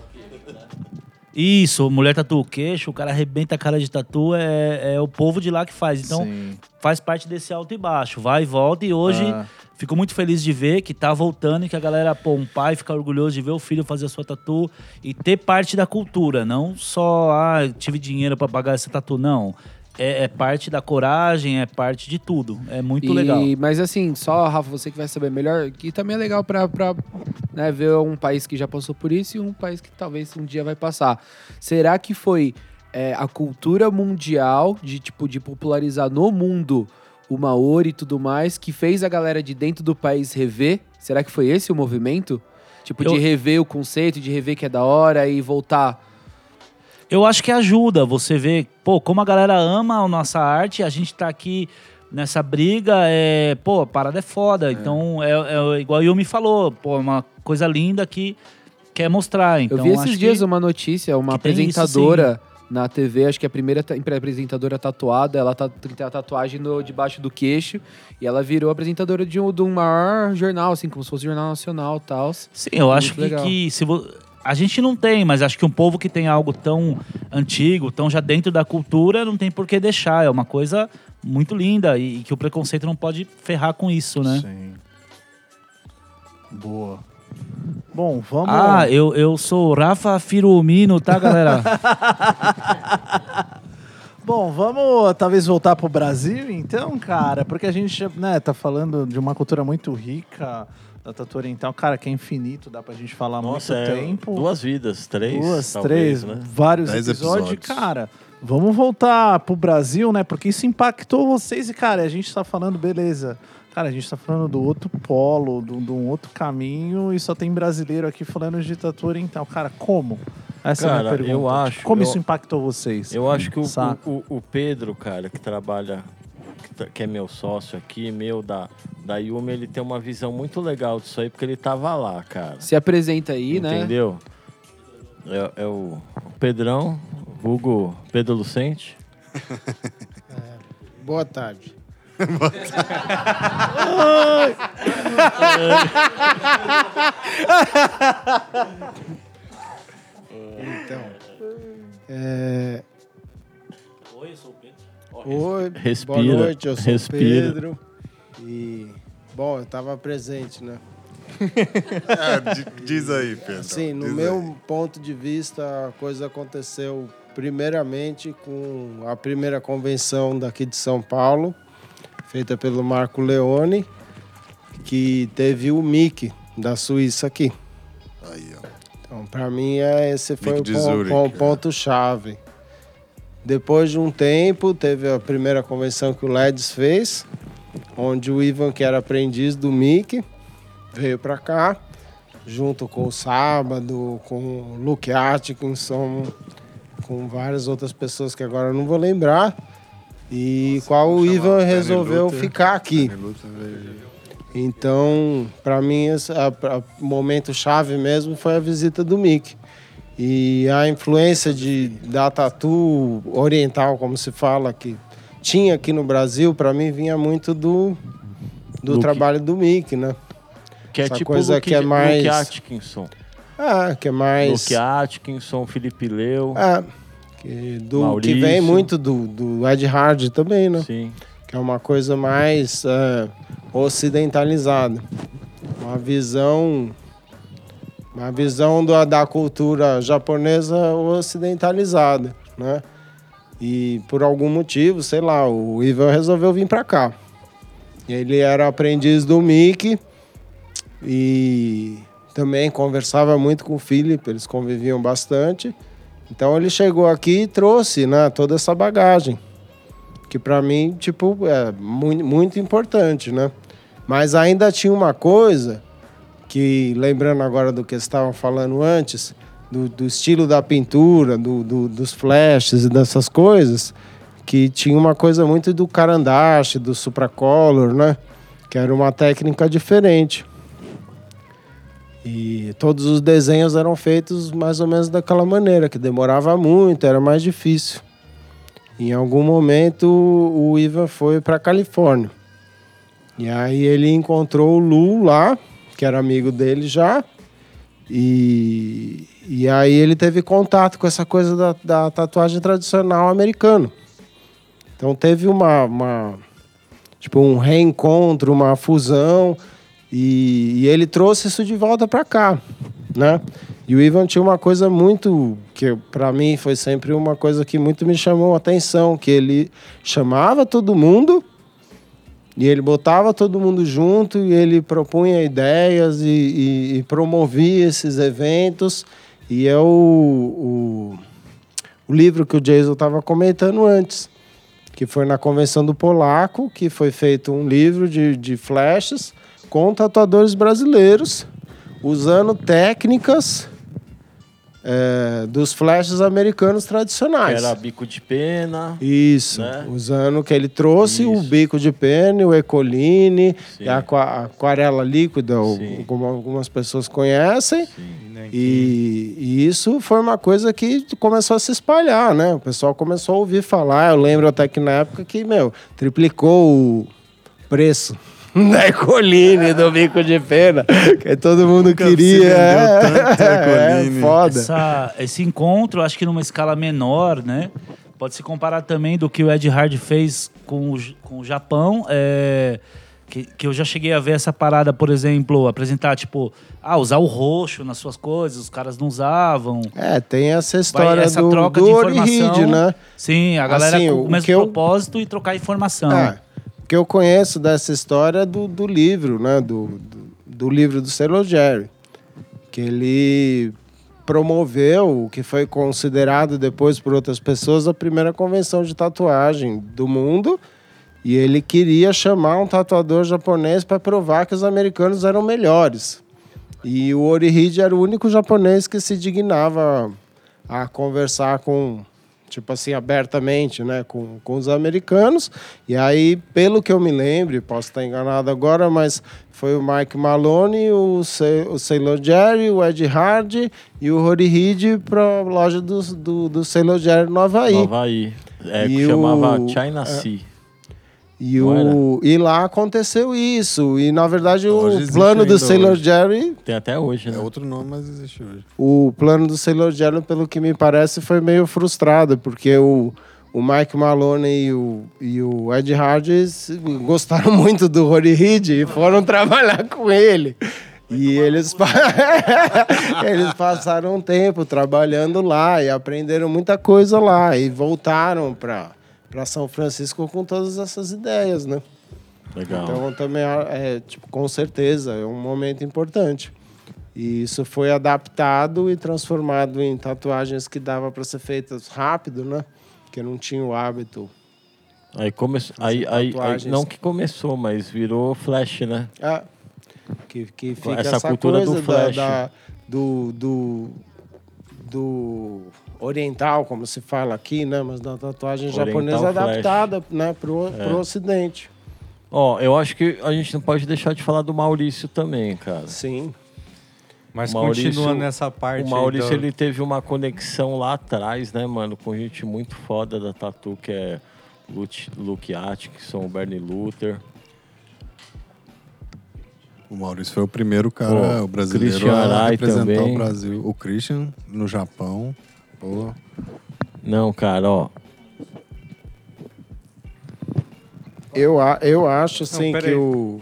Isso, mulher tatua o queixo, o cara arrebenta a cara de tatu, é, é o povo de lá que faz. Então, Sim. faz parte desse alto e baixo. Vai e volta. E hoje, Ah. fico muito feliz de ver que tá voltando e que a galera, pô, um pai fica orgulhoso de ver o filho fazer a sua tatu e ter parte da cultura. Não só, ah, tive dinheiro pra pagar essa tatu, não. É, é parte da coragem, é parte de tudo. É muito E- legal. Mas assim, só, Rafa, você que vai saber melhor, que também é legal pra, pra né, ver um país que já passou por isso e um país que talvez um dia vai passar. Será que foi é, a cultura mundial de, tipo, de popularizar no mundo o Maori e tudo mais que fez a galera de dentro do país rever? Será que foi esse o movimento? Tipo, Eu- de rever o conceito, de rever que é da hora e voltar. Eu acho que ajuda você ver, pô, como a galera ama a nossa arte, a gente tá aqui nessa briga, é, pô, a parada é foda. Então, é, é igual o Yumi falou, pô, é uma coisa linda que quer mostrar. Então, Eu vi esses dias que... uma notícia, uma tem isso, apresentadora na TV, acho que a primeira ta- apresentadora tatuada, ela tá, tem a tatuagem no, debaixo do queixo e ela virou apresentadora de um, de um maior jornal, assim, como se fosse jornal nacional e tal. Sim, eu acho que, que se vo... a gente não tem, mas acho que um povo que tem algo tão antigo, tão já dentro da cultura, não tem por que deixar. É uma coisa muito linda e, e que o preconceito não pode ferrar com isso, né? Sim. Boa. Bom, vamos. Ah, eu, eu sou Rafa Firumino, tá, galera? Bom, vamos talvez voltar pro Brasil, então, cara, porque a gente né, tá falando de uma cultura muito rica da Tatu Oriental, cara, que é infinito, dá pra gente falar Nossa, muito é tempo. duas vidas, três, Duas, talvez, três, né? vários episódios. episódios. Cara, vamos voltar pro Brasil, né? Porque isso impactou vocês e, cara, a gente tá falando, beleza. Cara, a gente tá falando do outro polo, do- de um outro caminho, e só tem brasileiro aqui falando de tatu oriental. Cara, como? Essa é a Cara, minha pergunta. eu acho- Como eu- isso impactou vocês? Eu acho que o, o, o Pedro, cara, que trabalha, que, é meu sócio aqui, meu da, da Yumi, ele tem uma visão muito legal disso aí, porque ele tava lá, cara. Se apresenta aí, né? Entendeu? É, é o, o Pedrão, vulgo Pedro Lucente. Boa tarde. então, é, oi, Respira, boa noite, eu sou respira. o Pedro. E, bom, eu estava presente, né? Di- diz aí, Pedro. Sim, no diz meu aí. ponto de vista, a coisa aconteceu primeiramente com a primeira convenção daqui de São Paulo, feita pelo Marco Leone, que teve o Mickey da Suíça aqui. Aí, ó. Então, para mim, é, esse foi Mickey o Zurich, pon- é. ponto-chave. Depois de um tempo, teve a primeira convenção que o Leds fez, onde o Ivan, que era aprendiz do Mickey, veio para cá, junto com o Sábado, com o Luke Atkinson, com várias outras pessoas que agora eu não vou lembrar, e qual o Ivan resolveu ficar aqui. Então, para mim, o momento chave mesmo foi a visita do Mick. E a influência de, da tatu oriental, como se fala, que tinha aqui no Brasil, para mim vinha muito do, do Luke. trabalho do Mick, né? Que é Essa tipo coisa Luke, que é mais- Luke Atkinson. Ah, que é mais. Luke Atkinson, Felipe Leu. É, que, do, que vem muito do, do Ed Hard também, né? Sim. que é uma coisa mais é, ocidentalizada. Uma visão uma visão da, da cultura japonesa ocidentalizada, né? E por algum motivo, sei lá, o Ivan resolveu vir para cá. Ele era aprendiz do Mickey e também conversava muito com o Philip, eles conviviam bastante. Então ele chegou aqui e trouxe, né, toda essa bagagem que para mim, tipo, é muito, muito importante, né? Mas ainda tinha uma coisa que, lembrando agora do que estavam falando antes, do, do estilo da pintura, do, do- dos flashes e dessas coisas, que tinha uma coisa muito do carandache, do supracolor, né? Que era uma técnica diferente. E todos os desenhos eram feitos mais ou menos daquela maneira, que demorava muito, era mais difícil. Em algum momento, o Ivan foi para Califórnia. E aí ele encontrou o Lu lá, que era amigo dele já. E, e aí ele teve contato com essa coisa da, da tatuagem tradicional americana. Então teve uma, uma tipo um reencontro, uma fusão e, e ele trouxe isso de volta para cá, né? E o Ivan tinha uma coisa muito que para mim foi sempre uma coisa que muito me chamou a atenção, que ele chamava todo mundo e ele botava todo mundo junto e ele propunha ideias e, e- e promovia esses eventos. E é o, o, o livro que o Jason estava comentando antes, que foi na convenção do Polaco, que foi feito um livro de, de flashes com tatuadores brasileiros, usando técnicas é, dos flashes americanos Que tradicionais. era bico de pena. Isso, né? usando que ele trouxe o Isso. bico de pena, o ecoline, Sim. e a aqua- aquarela líquida, o- Sim. como algumas pessoas conhecem. Né, E, e isso foi uma coisa que começou a se espalhar, né? O pessoal começou a ouvir falar. Eu lembro até que na época que, meu, triplicou o preço da Ecoline, do bico de pena, que todo mundo Nunca queria. É, Ecoline. foda. Essa- esse encontro, acho que numa escala menor, né? Pode se comparar também do que o Ed Hard fez com o, com o Japão. é, que, que eu já cheguei a ver essa parada, por exemplo, apresentar, tipo, ah, usar o roxo nas suas coisas, os caras não usavam. É, tem essa Vai história essa do, troca do de Orihide, informação. né? Sim, a galera Assim, com o mesmo eu- propósito e trocar informação. É, que eu conheço dessa história do, do livro, né? Do, do, do livro do Sailor Jerry, que ele promoveu o que foi considerado depois por outras pessoas a primeira convenção de tatuagem do mundo. E ele queria chamar um tatuador japonês para provar que os americanos eram melhores. E o Orihide era o único japonês que se dignava a conversar com, tipo assim, abertamente, né, com, com os americanos. E aí, pelo que eu me lembro, posso estar enganado agora, mas foi o Mike Maloney, o, Se o Sailor Jerry, o Ed Hard e o Horihide para a loja do, do, do Sailor Jerry no Havaí. No Havaí. É, E que chamava o- China é. E, o, e lá aconteceu isso. E, na verdade, Hoje o plano do Sailor hoje. Jerry Tem até hoje, né? É outro nome, mas existe hoje. o plano do Sailor Jerry, pelo que me parece, foi meio frustrado, porque o, o Mike Maloney e o, e o Ed Hardy gostaram muito do Rory Reed e foram trabalhar com ele. E eles, pa- eles passaram um tempo trabalhando lá e aprenderam muita coisa lá e voltaram para São Francisco com todas essas ideias, né? Legal. Então também é, tipo, com certeza, é um momento importante. E isso foi adaptado e transformado em tatuagens que dava para ser feitas rápido, né? Porque não tinha o hábito. Aí começou. Aí, aí, aí, não que começou, mas virou flash, né? Ah, que, que fica Essa essa, cultura do coisa da, flash. da- do, do, do oriental, como se fala aqui, né? Mas da tatuagem Oriental japonesa flash. É. adaptada né? pro, pro ocidente. Ó, eu acho que a gente não pode deixar de falar do Maurício também, cara. Sim. Mas O Maurício- continuando nessa parte. O aí Maurício, ele teve uma conexão lá atrás, né, mano? Com gente muito foda da Tatu, que é Luke, Luke Atkinson, o Bernie Luther. O Maurício foi o primeiro cara, Pô, o brasileiro, Christian a Arai representar também. o Brasil. O Christian, no Japão. Pô, Não, cara, ó. Eu, a- eu acho assim que o,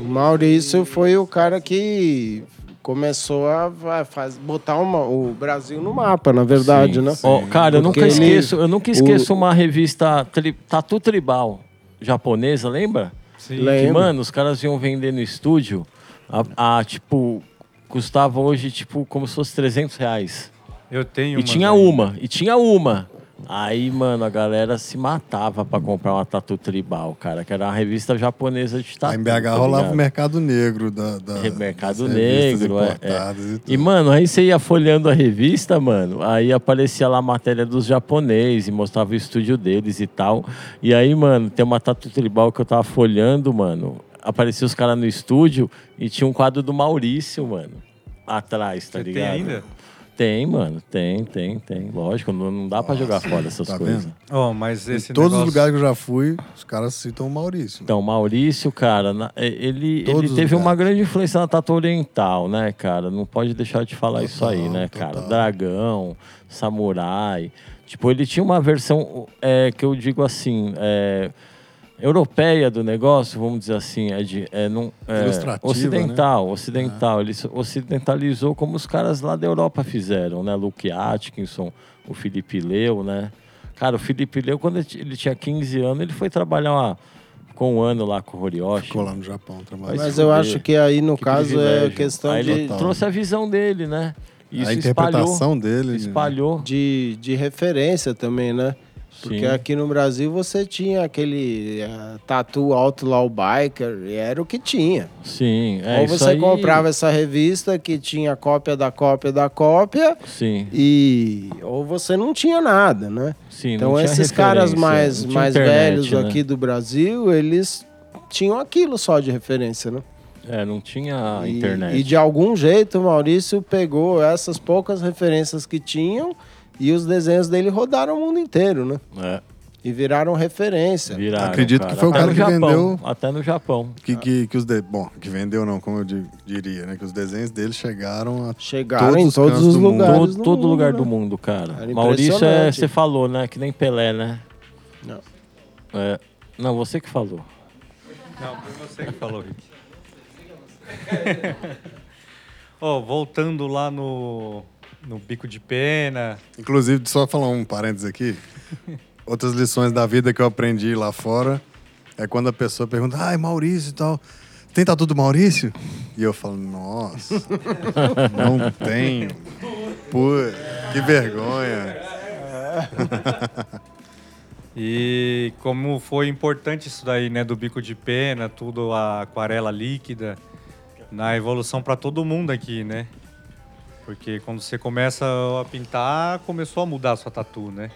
o Maurício foi o cara que começou a faz, botar uma- o Brasil no mapa, na verdade, Sim. né? Ó, cara, eu nunca ele- esqueço, eu nunca esqueço uma revista tri, Tatu Tribal japonesa, lembra? Sim. Que, Lembro. mano, os caras iam vender no estúdio a, a, tipo, custava hoje, tipo, como se fosse 300 reais. Eu tenho E uma tinha daí. uma, e tinha uma. Aí, mano, a galera se matava pra comprar uma tatu tribal, cara, que era uma revista japonesa de tatu. Lá em BH tá rolava ligado? o mercado negro da, da Mercado das revistas Negro, é, importadas e E, tudo. mano, aí você ia folhando a revista, mano, aí aparecia lá a matéria dos japoneses, e mostrava o estúdio deles e tal. E aí, mano, tem uma tatu tribal que eu tava folhando, mano. Aparecia os caras no estúdio e tinha um quadro do Maurício, mano. Atrás, tá Você tem ligado? ainda? Tem, mano, tem, tem, tem. Lógico, não, não dá pra jogar fora essas tá coisas. vendo? Ó, mas Em esse todos os lugares que eu já fui, os caras citam o Maurício. Então, Maurício, cara, na- ele, ele teve uma grande influência na tatu oriental, né, cara? Não pode deixar de falar isso aí, Total, né, cara? total. Dragão, samurai. Tipo, ele tinha uma versão é, que eu digo assim, é, europeia do negócio, vamos dizer assim, é de é, não, é, ocidental, ocidental. Ele se ocidentalizou como os caras lá da Europa fizeram, né? Luke Atkinson, o Felipe Leu, né? Cara, o Felipe Leu, quando ele ele tinha 15 anos, ele foi trabalhar uma- com um ano lá com o Horioshi. Ficou lá no Japão trabalhando. Mas Mas eu acho que aí, no Que caso, é privilégio. questão Aí ele de, trouxe a visão dele, né? Isso a interpretação dele. né? espalhou. espalhou. de, de referência também, né? Porque Sim. aqui no Brasil você tinha aquele eh, tatu Outlaw Biker, e era o que tinha. Sim, é Ou você aí- comprava essa revista que tinha cópia da cópia da cópia, Sim, e ou você não tinha nada, né? sim. Então não tinha esses caras mais, mais internet, velhos né? aqui do Brasil, eles tinham aquilo só de referência, né? É, não tinha E- internet. E de algum jeito o Maurício pegou essas poucas referências que tinham e os desenhos dele rodaram o mundo inteiro, né? É, E viraram referência. viraram, Acredito que foi o Até cara que Japão, vendeu- Até no Japão. Que, que, que os de... Bom, que vendeu não, como eu di- diria, né? Que os desenhos dele chegaram a Chegaram Todos em os todos os do mundo. lugares. Todo, do todo mundo, lugar né? do mundo, cara. Era Maurício é, você falou, né? Que nem Pelé, né? Não. É, não, você que falou. Não, foi você que falou, Rick. Ó, voltando lá no, no bico de pena. Inclusive, só falar um parênteses aqui. Outras lições da vida que eu aprendi lá fora é quando a pessoa pergunta, ai, Maurício e tal, tem tatu do Maurício? E eu falo, nossa, não tenho. Pô, que vergonha. E como foi importante isso daí, né, do bico de pena, tudo a aquarela líquida, na evolução para todo mundo aqui, né? Porque quando você começa a pintar, começou a mudar a sua tatu, né?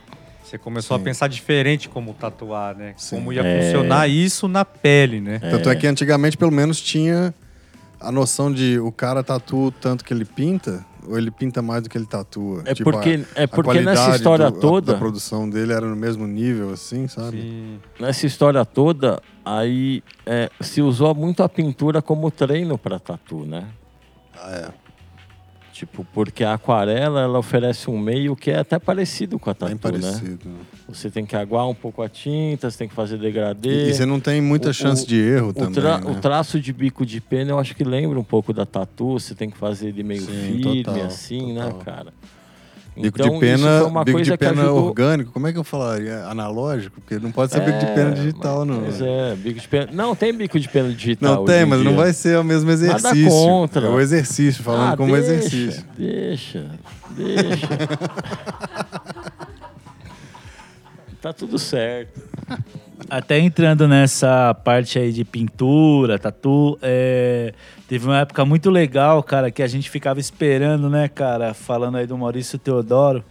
Você começou Sim. a pensar diferente como tatuar, né? Sim. Como ia É. funcionar isso na pele, né? Tanto é que antigamente, pelo menos, tinha a noção de o cara tatua o tanto que ele pinta, ou ele pinta mais do que ele tatua. É Tipo, porque, a- é a porque nessa história do- a- toda. da produção dele era no mesmo nível, assim, sabe? Sim. nessa história toda, aí é, se usou muito a pintura como treino para tatu, né? Ah, é. Tipo, porque a aquarela ela oferece um meio que é até parecido com a tatu, Bem né? parecido. Você tem que aguar um pouco a tinta, você tem que fazer degradê. E, e você não tem muita O- chance o- de erro o, também, tra- né? o traço de bico de pena eu acho que lembra um pouco da tatu. Você tem que fazer ele meio Sim, firme, total, assim, total. né, cara? Bico Então, de pena, isso uma bico coisa de pena ajudou... orgânico, como é que eu falaria? Analógico? Porque não pode ser bico de É, pena digital, não. Pois é, bico de pena. Não, tem bico de pena digital. Não tem, mas não dia. vai ser o mesmo Nada exercício. contra. É o exercício, falando Ah, como deixa, exercício. Deixa, deixa. tá tudo certo. Até entrando nessa parte aí de pintura, tatu, é, teve uma época muito legal, cara, que a gente ficava esperando, né, cara, falando aí do Maurício Teodoro.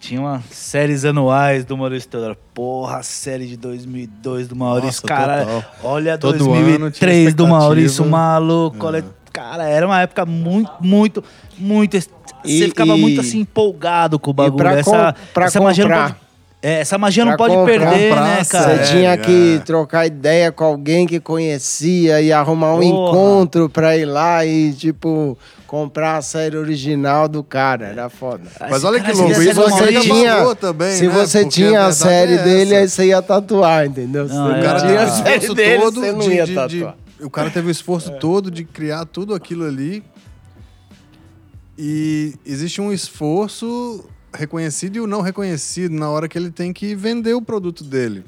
Tinha umas séries anuais do Maurício Teodoro. Porra, a série de 2002 do Maurício, Nossa, cara. total. Olha Todo ano tinha 2003 do Maurício, maluco. Olha, cara, era uma época muito, muito, muito... Você E- ficava e- muito assim empolgado com o bagulho. pra essa, com- pra essa comprar. É, essa magia não Pra pode comprar. perder, Comprar, né, Você cara? É, tinha que é. trocar ideia com alguém que conhecia e arrumar um Porra. encontro pra ir lá e, tipo, comprar a série original do cara. Era foda. Mas olha que louco, se isso você você tinha- também, Se né? você Porque tinha a série é dele, aí você ia tatuar, entendeu? Não, Se é. não O cara teve o tinha a série esforço dele, todo você não de, ia de- de- tatuar. O cara teve o esforço todo de criar tudo aquilo ali. E existe um esforço reconhecido e o não reconhecido na hora que ele tem que vender o produto dele.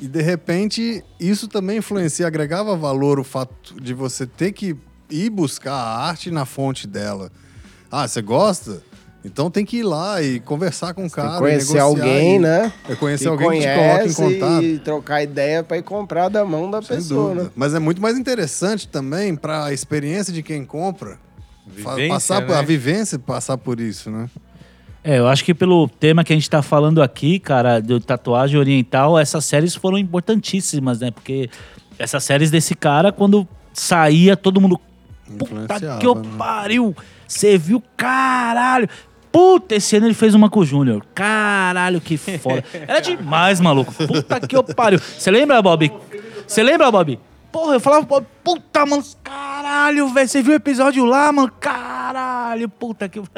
E de repente, isso também influencia, agregava valor o fato de você ter que ir buscar a arte na fonte dela. Ah, você gosta? Então tem que ir lá e conversar com o cara. conhecer alguém, e- né? É conhecer alguém que te coloque em contato. e trocar ideia pra ir comprar da mão da Sem pessoa, né? Mas é muito mais interessante também para a experiência de quem compra. Vivência, passar por, né? a vivência passar por isso, né? É, eu acho que pelo tema que a gente tá falando aqui, cara, de tatuagem oriental, essas séries foram importantíssimas, né? Porque essas séries desse cara, quando saía, todo mundo. Puta que eu né? pariu! Você viu, caralho! Puta, esse ano ele fez uma com o Júnior. Caralho, que foda. Era demais, maluco. Puta que eu pariu. Você lembra, Bob? Você lembra, Bob? Porra, eu falava, puta, mano, caralho, velho. Você viu o episódio lá, mano? Caralho, puta que.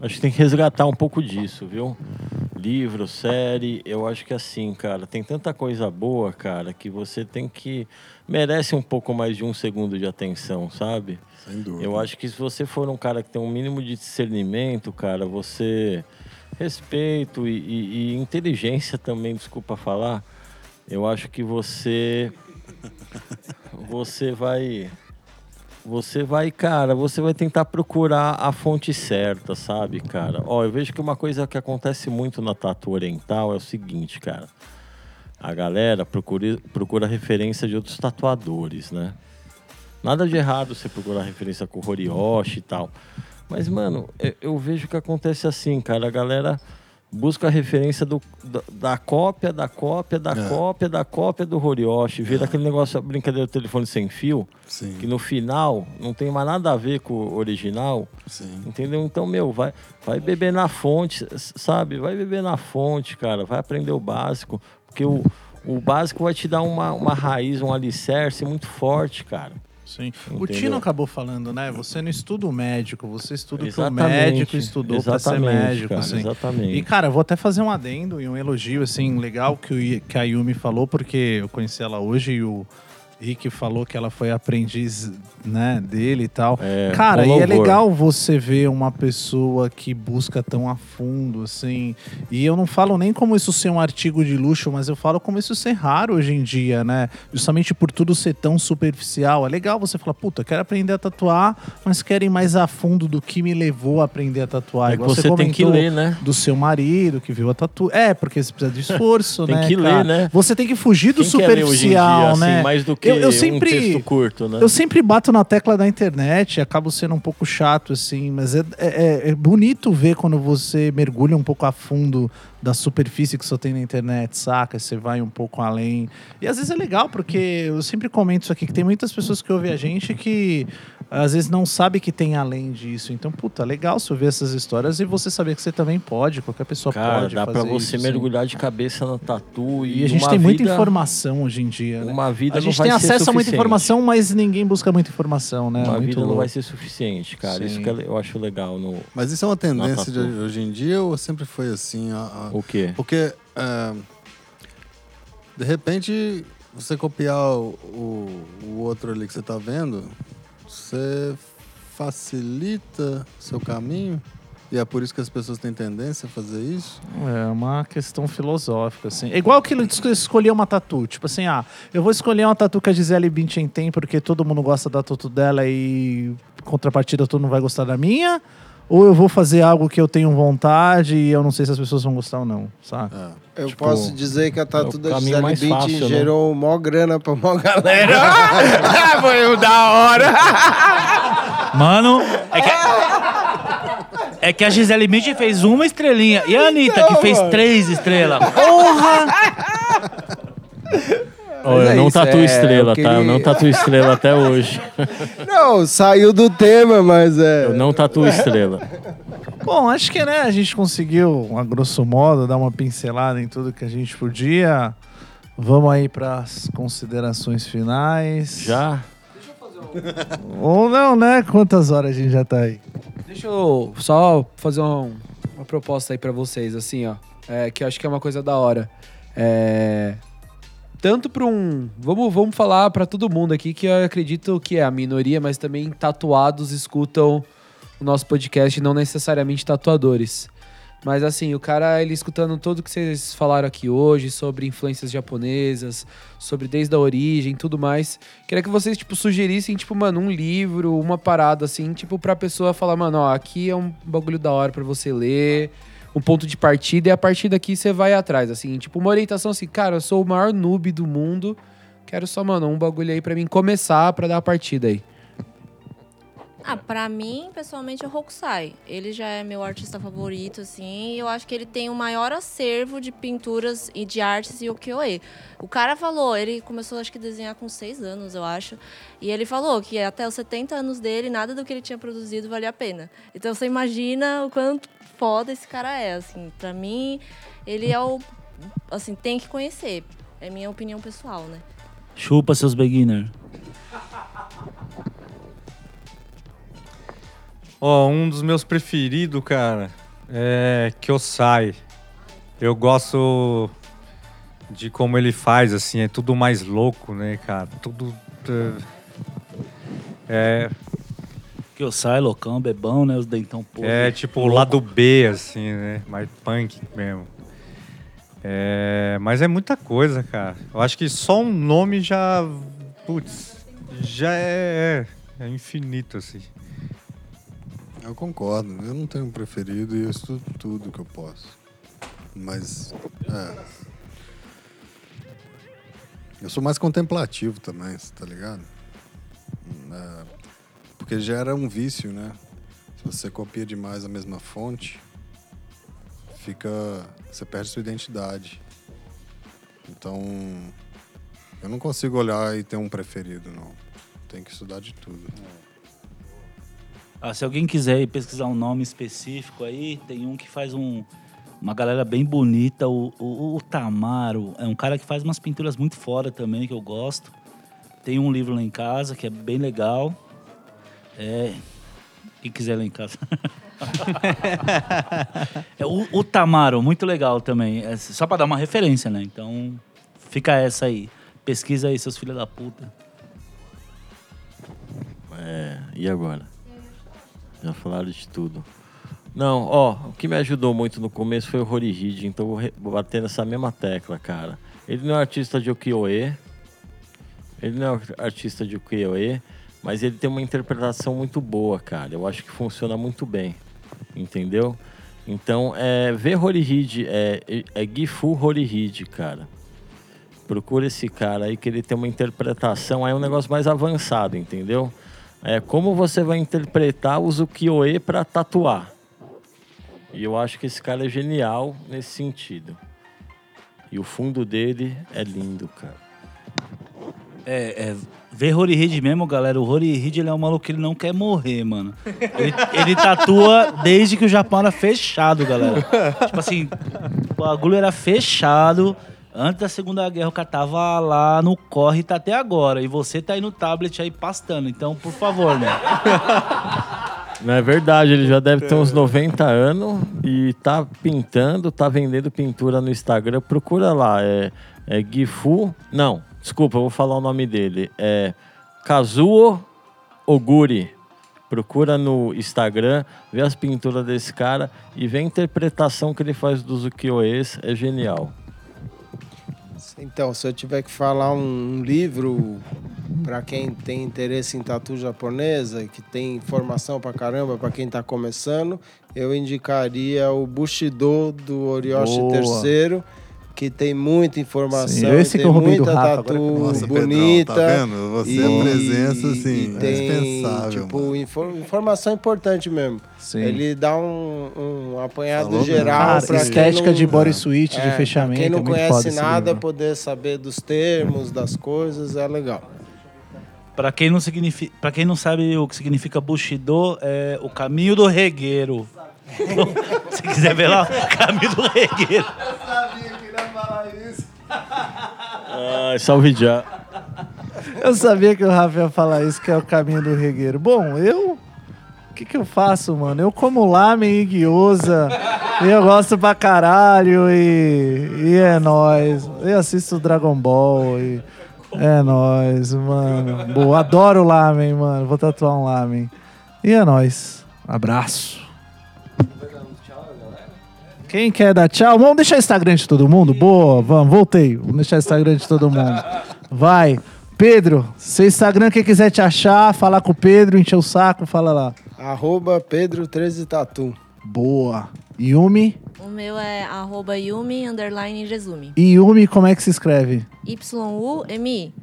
Acho que tem que resgatar um pouco disso, viu? Livro, série, eu acho que assim, cara, tem tanta coisa boa, cara, que você tem que. merece um pouco mais de um segundo de atenção, sabe? Sem dúvida. Eu acho que se você for um cara que tem um mínimo de discernimento, cara, você. respeito e, e- e inteligência também, desculpa falar, eu acho que você. você vai. Você vai, cara, você vai tentar procurar a fonte certa, sabe, cara? Ó, eu vejo que uma coisa que acontece muito na tatu oriental é o seguinte, cara. A galera procura, procura referência de outros tatuadores, né? Nada de errado você procurar referência com Horioshi e tal. Mas, mano, eu, eu vejo que acontece assim, cara. A galera busca a referência do, da, da cópia, da cópia, da É. cópia, da cópia do Horioshi. Vira aquele negócio, a brincadeira do telefone sem fio, Sim, que no final não tem mais nada a ver com o original. sim. Entendeu? Então, meu, vai, vai beber na fonte, sabe? Vai beber na fonte, cara. Vai aprender o básico. Porque o, o básico vai te dar uma, uma raiz, um alicerce muito forte, cara. Sim. O Entendeu? Tino acabou falando, né? Você não estuda o médico, você estuda o que o Exatamente. médico estudou pra ser Exatamente, médico, cara, assim. Exatamente. E, cara, eu vou até fazer um adendo e um elogio, assim, legal que, o que a Yumi falou, porque eu conheci ela hoje e o, Rick falou que ela foi aprendiz né, dele e tal. É, Cara, com e é legal você ver uma pessoa que busca tão a fundo, assim. E eu não falo nem como isso ser um artigo de luxo, mas eu falo como isso ser raro hoje em dia, né? Justamente por tudo ser tão superficial. É legal você falar, puta, quero aprender a tatuar, mas quero ir mais a fundo do que me levou a aprender a tatuar. É que Igual você tem que ler, né? Do seu marido que viu a tatu. É, porque você precisa de esforço, Tem né? que ler, cara? né? Você tem que fugir do Quem ler em dia, superficial, assim, né? mais do que Eu- eu um sempre- texto curto, né? Eu sempre bato na tecla da internet, acabo sendo um pouco chato, assim, mas é, é- é bonito ver quando você mergulha um pouco a fundo da superfície que só tem na internet, saca? Você vai um pouco além. E às vezes é legal, porque eu sempre comento isso aqui, que tem muitas pessoas que ouvem a gente que às vezes não sabe que tem além disso. Então, puta, legal você ouvir essas histórias e você saber que você também pode, qualquer pessoa Cara, pode dá fazer pra você isso, mergulhar de cabeça no tatu e, E a gente tem muita vida- informação hoje em dia, né? Uma vida A gente não vai tem acesso a muita informação, mas ninguém busca muita informação, né? Uma Muito vida não vai ser suficiente, cara. Isso Sim. que eu acho legal no Mas isso é uma tendência de hoje em dia ou sempre foi assim? A- a- o quê? Porque, é, de repente, você copiar o, o, o outro ali que você tá vendo, você facilita seu caminho. E é por isso que as pessoas têm tendência a fazer isso. É uma questão filosófica, assim. É igual aquilo de escolher uma tatu. Tipo assim, ah, eu vou escolher uma tatu que a Gisele Bündchen tem porque todo mundo gosta da tatu dela e contrapartida todo mundo vai gostar da minha. Ou eu vou fazer algo que eu tenho vontade e eu não sei se as pessoas vão gostar ou não, sabe? É. Eu Tipo, posso dizer que a é tatu o da Gisele Bündchen fácil, né? gerou mó grana pra mó galera. Foi da hora. Mano, é que, é que a Gisele Bündchen fez uma estrelinha. E a Anitta, que fez mano. três estrelas. Mas eu é não isso, tatuo é, estrela, eu tá? Eu queria- não tatuo estrela até hoje. Não, saiu do tema, mas é. Eu não tatuo estrela. Bom, acho que né, a gente conseguiu, a grosso modo, dar uma pincelada em tudo que a gente podia. Vamos aí para as considerações finais. Já? Ou não, né? Quantas horas a gente já tá aí? Deixa eu só fazer um- uma proposta aí pra vocês, assim, ó. é, que eu acho que é uma coisa da hora. É, tanto pra um. Vamos, vamos falar pra todo mundo aqui, que eu acredito que é a minoria, mas também tatuados escutam o nosso podcast, não necessariamente tatuadores. Mas assim, o cara, ele escutando tudo que vocês falaram aqui hoje sobre influências japonesas, sobre desde a origem, tudo mais. Queria que vocês, tipo, sugerissem, tipo, mano, um livro, uma parada, assim, tipo, pra pessoa falar, mano, ó, aqui é um bagulho da hora pra você ler, um ponto de partida, e a partir daqui você vai atrás, assim, tipo, uma orientação assim, cara, eu sou o maior noob do mundo, quero só, mano, um bagulho aí pra mim começar, pra dar a partida aí. Ah, pra mim, pessoalmente, é o Hokusai. Ele já é meu artista favorito, assim, e eu acho que ele tem o maior acervo de pinturas e de artes e ukiyo-e. O cara falou, ele começou, acho que, desenhar com seis anos, eu acho, e ele falou que até os 70 anos dele, nada do que ele tinha produzido valia a pena. Então, você imagina o quanto foda esse cara é, assim. Pra mim, ele é o... Assim, tem que conhecer. É minha opinião pessoal, né? Chupa seus beginners. Ó, um dos meus preferidos, cara, é Kyosai. Eu gosto de como ele faz, assim, é tudo mais louco, né, cara? Tudo. É, Que eu saio, loucão, bebão, né? Os dentão podre. é tipo o lado B, assim, né? Mais punk mesmo. É, mas é muita coisa, cara. Eu acho que só um nome já. Putz, já é, é infinito, assim. Eu concordo. Eu não tenho um preferido e eu estudo tudo que eu posso. Mas. É. Eu sou mais contemplativo também, tá ligado? É, porque gera um vício, né? Se você copia demais a mesma fonte, fica. Você perde sua identidade. Então. Eu não consigo olhar e ter um preferido, não. Tem que estudar de tudo. Ah, se alguém quiser pesquisar um nome específico aí, tem um que faz um, uma galera bem bonita, o, o, o Tamaro. É um cara que faz umas pinturas muito fora também, que eu gosto. Tem um livro lá em casa que é bem legal. É. Quem quiser lá em casa. é o, o Tamaro, muito legal também. É só pra dar uma referência, né? Então, fica essa aí. Pesquisa aí, seus filhos da puta. É, e agora? Já falaram de tudo. Não, ó, o que me ajudou muito no começo foi o Reed, então vou, vou bater nessa mesma tecla, cara. Ele não é artista de ukiyo-e, ele não é artista de ukiyo-e, mas ele tem uma interpretação muito boa, cara. Eu acho que funciona muito bem, entendeu? Então, é, ver Rory Reed, é, é Gifu Reed, cara. Procura esse cara aí que ele tem uma interpretação, aí é um negócio mais avançado, entendeu? É como você vai interpretar os ukiyo-e pra tatuar. E eu acho que esse cara é genial nesse sentido. E o fundo dele é lindo, cara. É, é, ver Rory Reed mesmo, galera. O Rory Reed ele é um maluco que ele não quer morrer, mano. Ele, ele tatua desde que o Japão era fechado, galera. Tipo assim, o bagulho era fechado. Antes da Segunda Guerra, o cara tava lá no corre tá até agora. E você tá aí no tablet aí pastando. Então, por favor, né? Não é verdade, ele já deve ter uns 90 anos e tá pintando, tá vendendo pintura no Instagram. Procura lá, é, é Gifu. Não, desculpa, eu vou falar o nome dele. É Kazuo Oguri. Procura no Instagram, vê as pinturas desse cara e vê a interpretação que ele faz dos ukiyo-es, é genial. Então, se eu tiver que falar um, livro para quem tem interesse em tatu japonesa, que tem informação pra caramba para quem tá começando, eu indicaria o Bushido do Oryoshi Boa. III, que tem muita informação, Sim, esse tem que eu roubei do muita Rafa, tatu Nossa, bonita. Pedrão, tá vendo? Você é e- presença, assim, e tem, indispensável, Tipo, infor- informação importante mesmo. Sim. Ele dá um, um apanhado Falou geral Cara, estética não- de body suite, é, de pra fechamento. Quem não é conhece nada, poder saber dos termos, das coisas, é legal. Pra quem, não significa, pra quem não sabe o que significa Bushido, é o caminho do regueiro. Se quiser ver lá, o caminho do regueiro. Ah, salve já. Eu sabia que o Rafa ia falar isso, que é o caminho do regueiro. Bom, eu. O que, que eu faço, mano? Eu como lamen e guiosa. e eu gosto pra caralho. E, e é nóis. Eu assisto Dragon Ball. E é nóis, mano. Boa, adoro lamen, mano. Vou tatuar um lamen. E é nóis. Abraço. Quem quer dar tchau? Vamos deixar o Instagram de todo mundo? Boa, vamos, voltei. Vamos deixar o Instagram de todo mundo. Vai. Pedro, seu Instagram, quem quiser te achar, falar com o Pedro, encher o saco, fala lá. Arroba Pedro 13 Tatu. Boa. Yumi. O meu é arroba Yumi underline Irezumi. E Yumi, como é que se escreve? Y-U-M-I.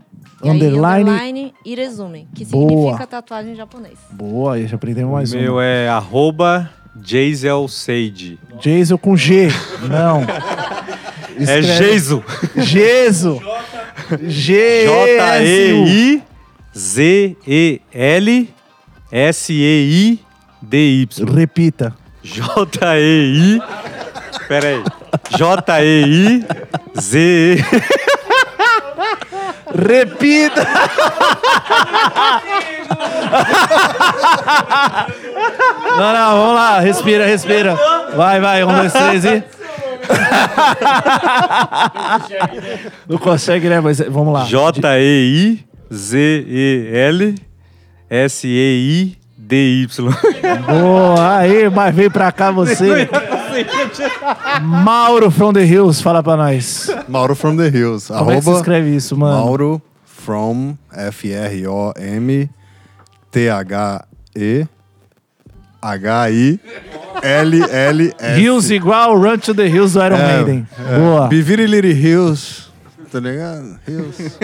E Underline- aí, underline Irezumi, que Boa. significa tatuagem em japonês. Boa, aí já aprendemos mais o meu um. é arroba Jazel Sage. Jason com G. Não. É Geiso. Geso. G. J-E-I-Z-E-L-S-E-I-D-Y. Repita. J-E-I. Pera aí. J-E-I-Z-E. Repita. Não, não, vamos lá. Respira, respira. Vai, vai. Um, dois, três e. Não consegue, né? Mas vamos lá. J-E-I-Z-E-L-S-E-I-D-Y. Boa, aí, mas vem pra cá você. Mauro from the Hills, fala pra nós. Mauro from the Hills. Como é que se escreve isso, mano? Mauro from F-R-O-M T-H-E H-I-L-L-S. Hills igual Run to the Hills do Iron É, Maiden. é. Boa. Biviri Little Hills. Tá ligado? Hills.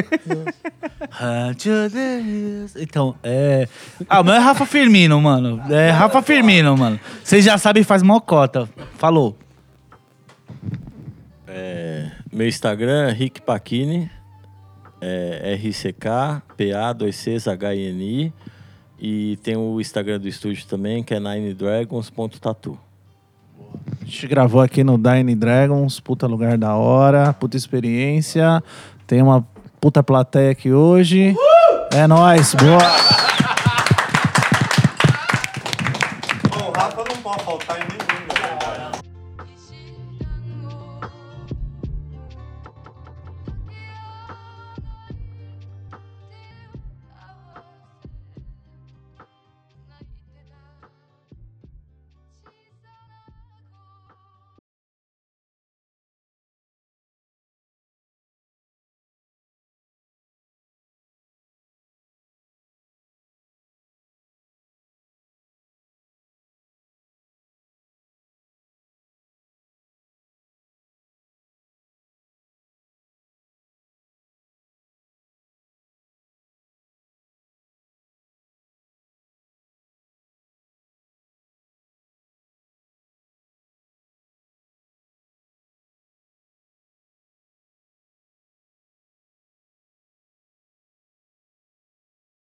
Então, é. Ah, o meu é Rafa Firmino, mano. É Rafa Firmino, mano. Vocês já sabem, faz mocota. Falou. É, meu Instagram é Rick Pacchini, é RCK, PA2CHINI. E tem o Instagram do estúdio também, que é ninedragons.tatu. A gente gravou aqui no Dine Dragons, puta lugar da hora, puta experiência. Tem uma puta plateia aqui hoje. É nóis, boa. O Rafa não pode faltar em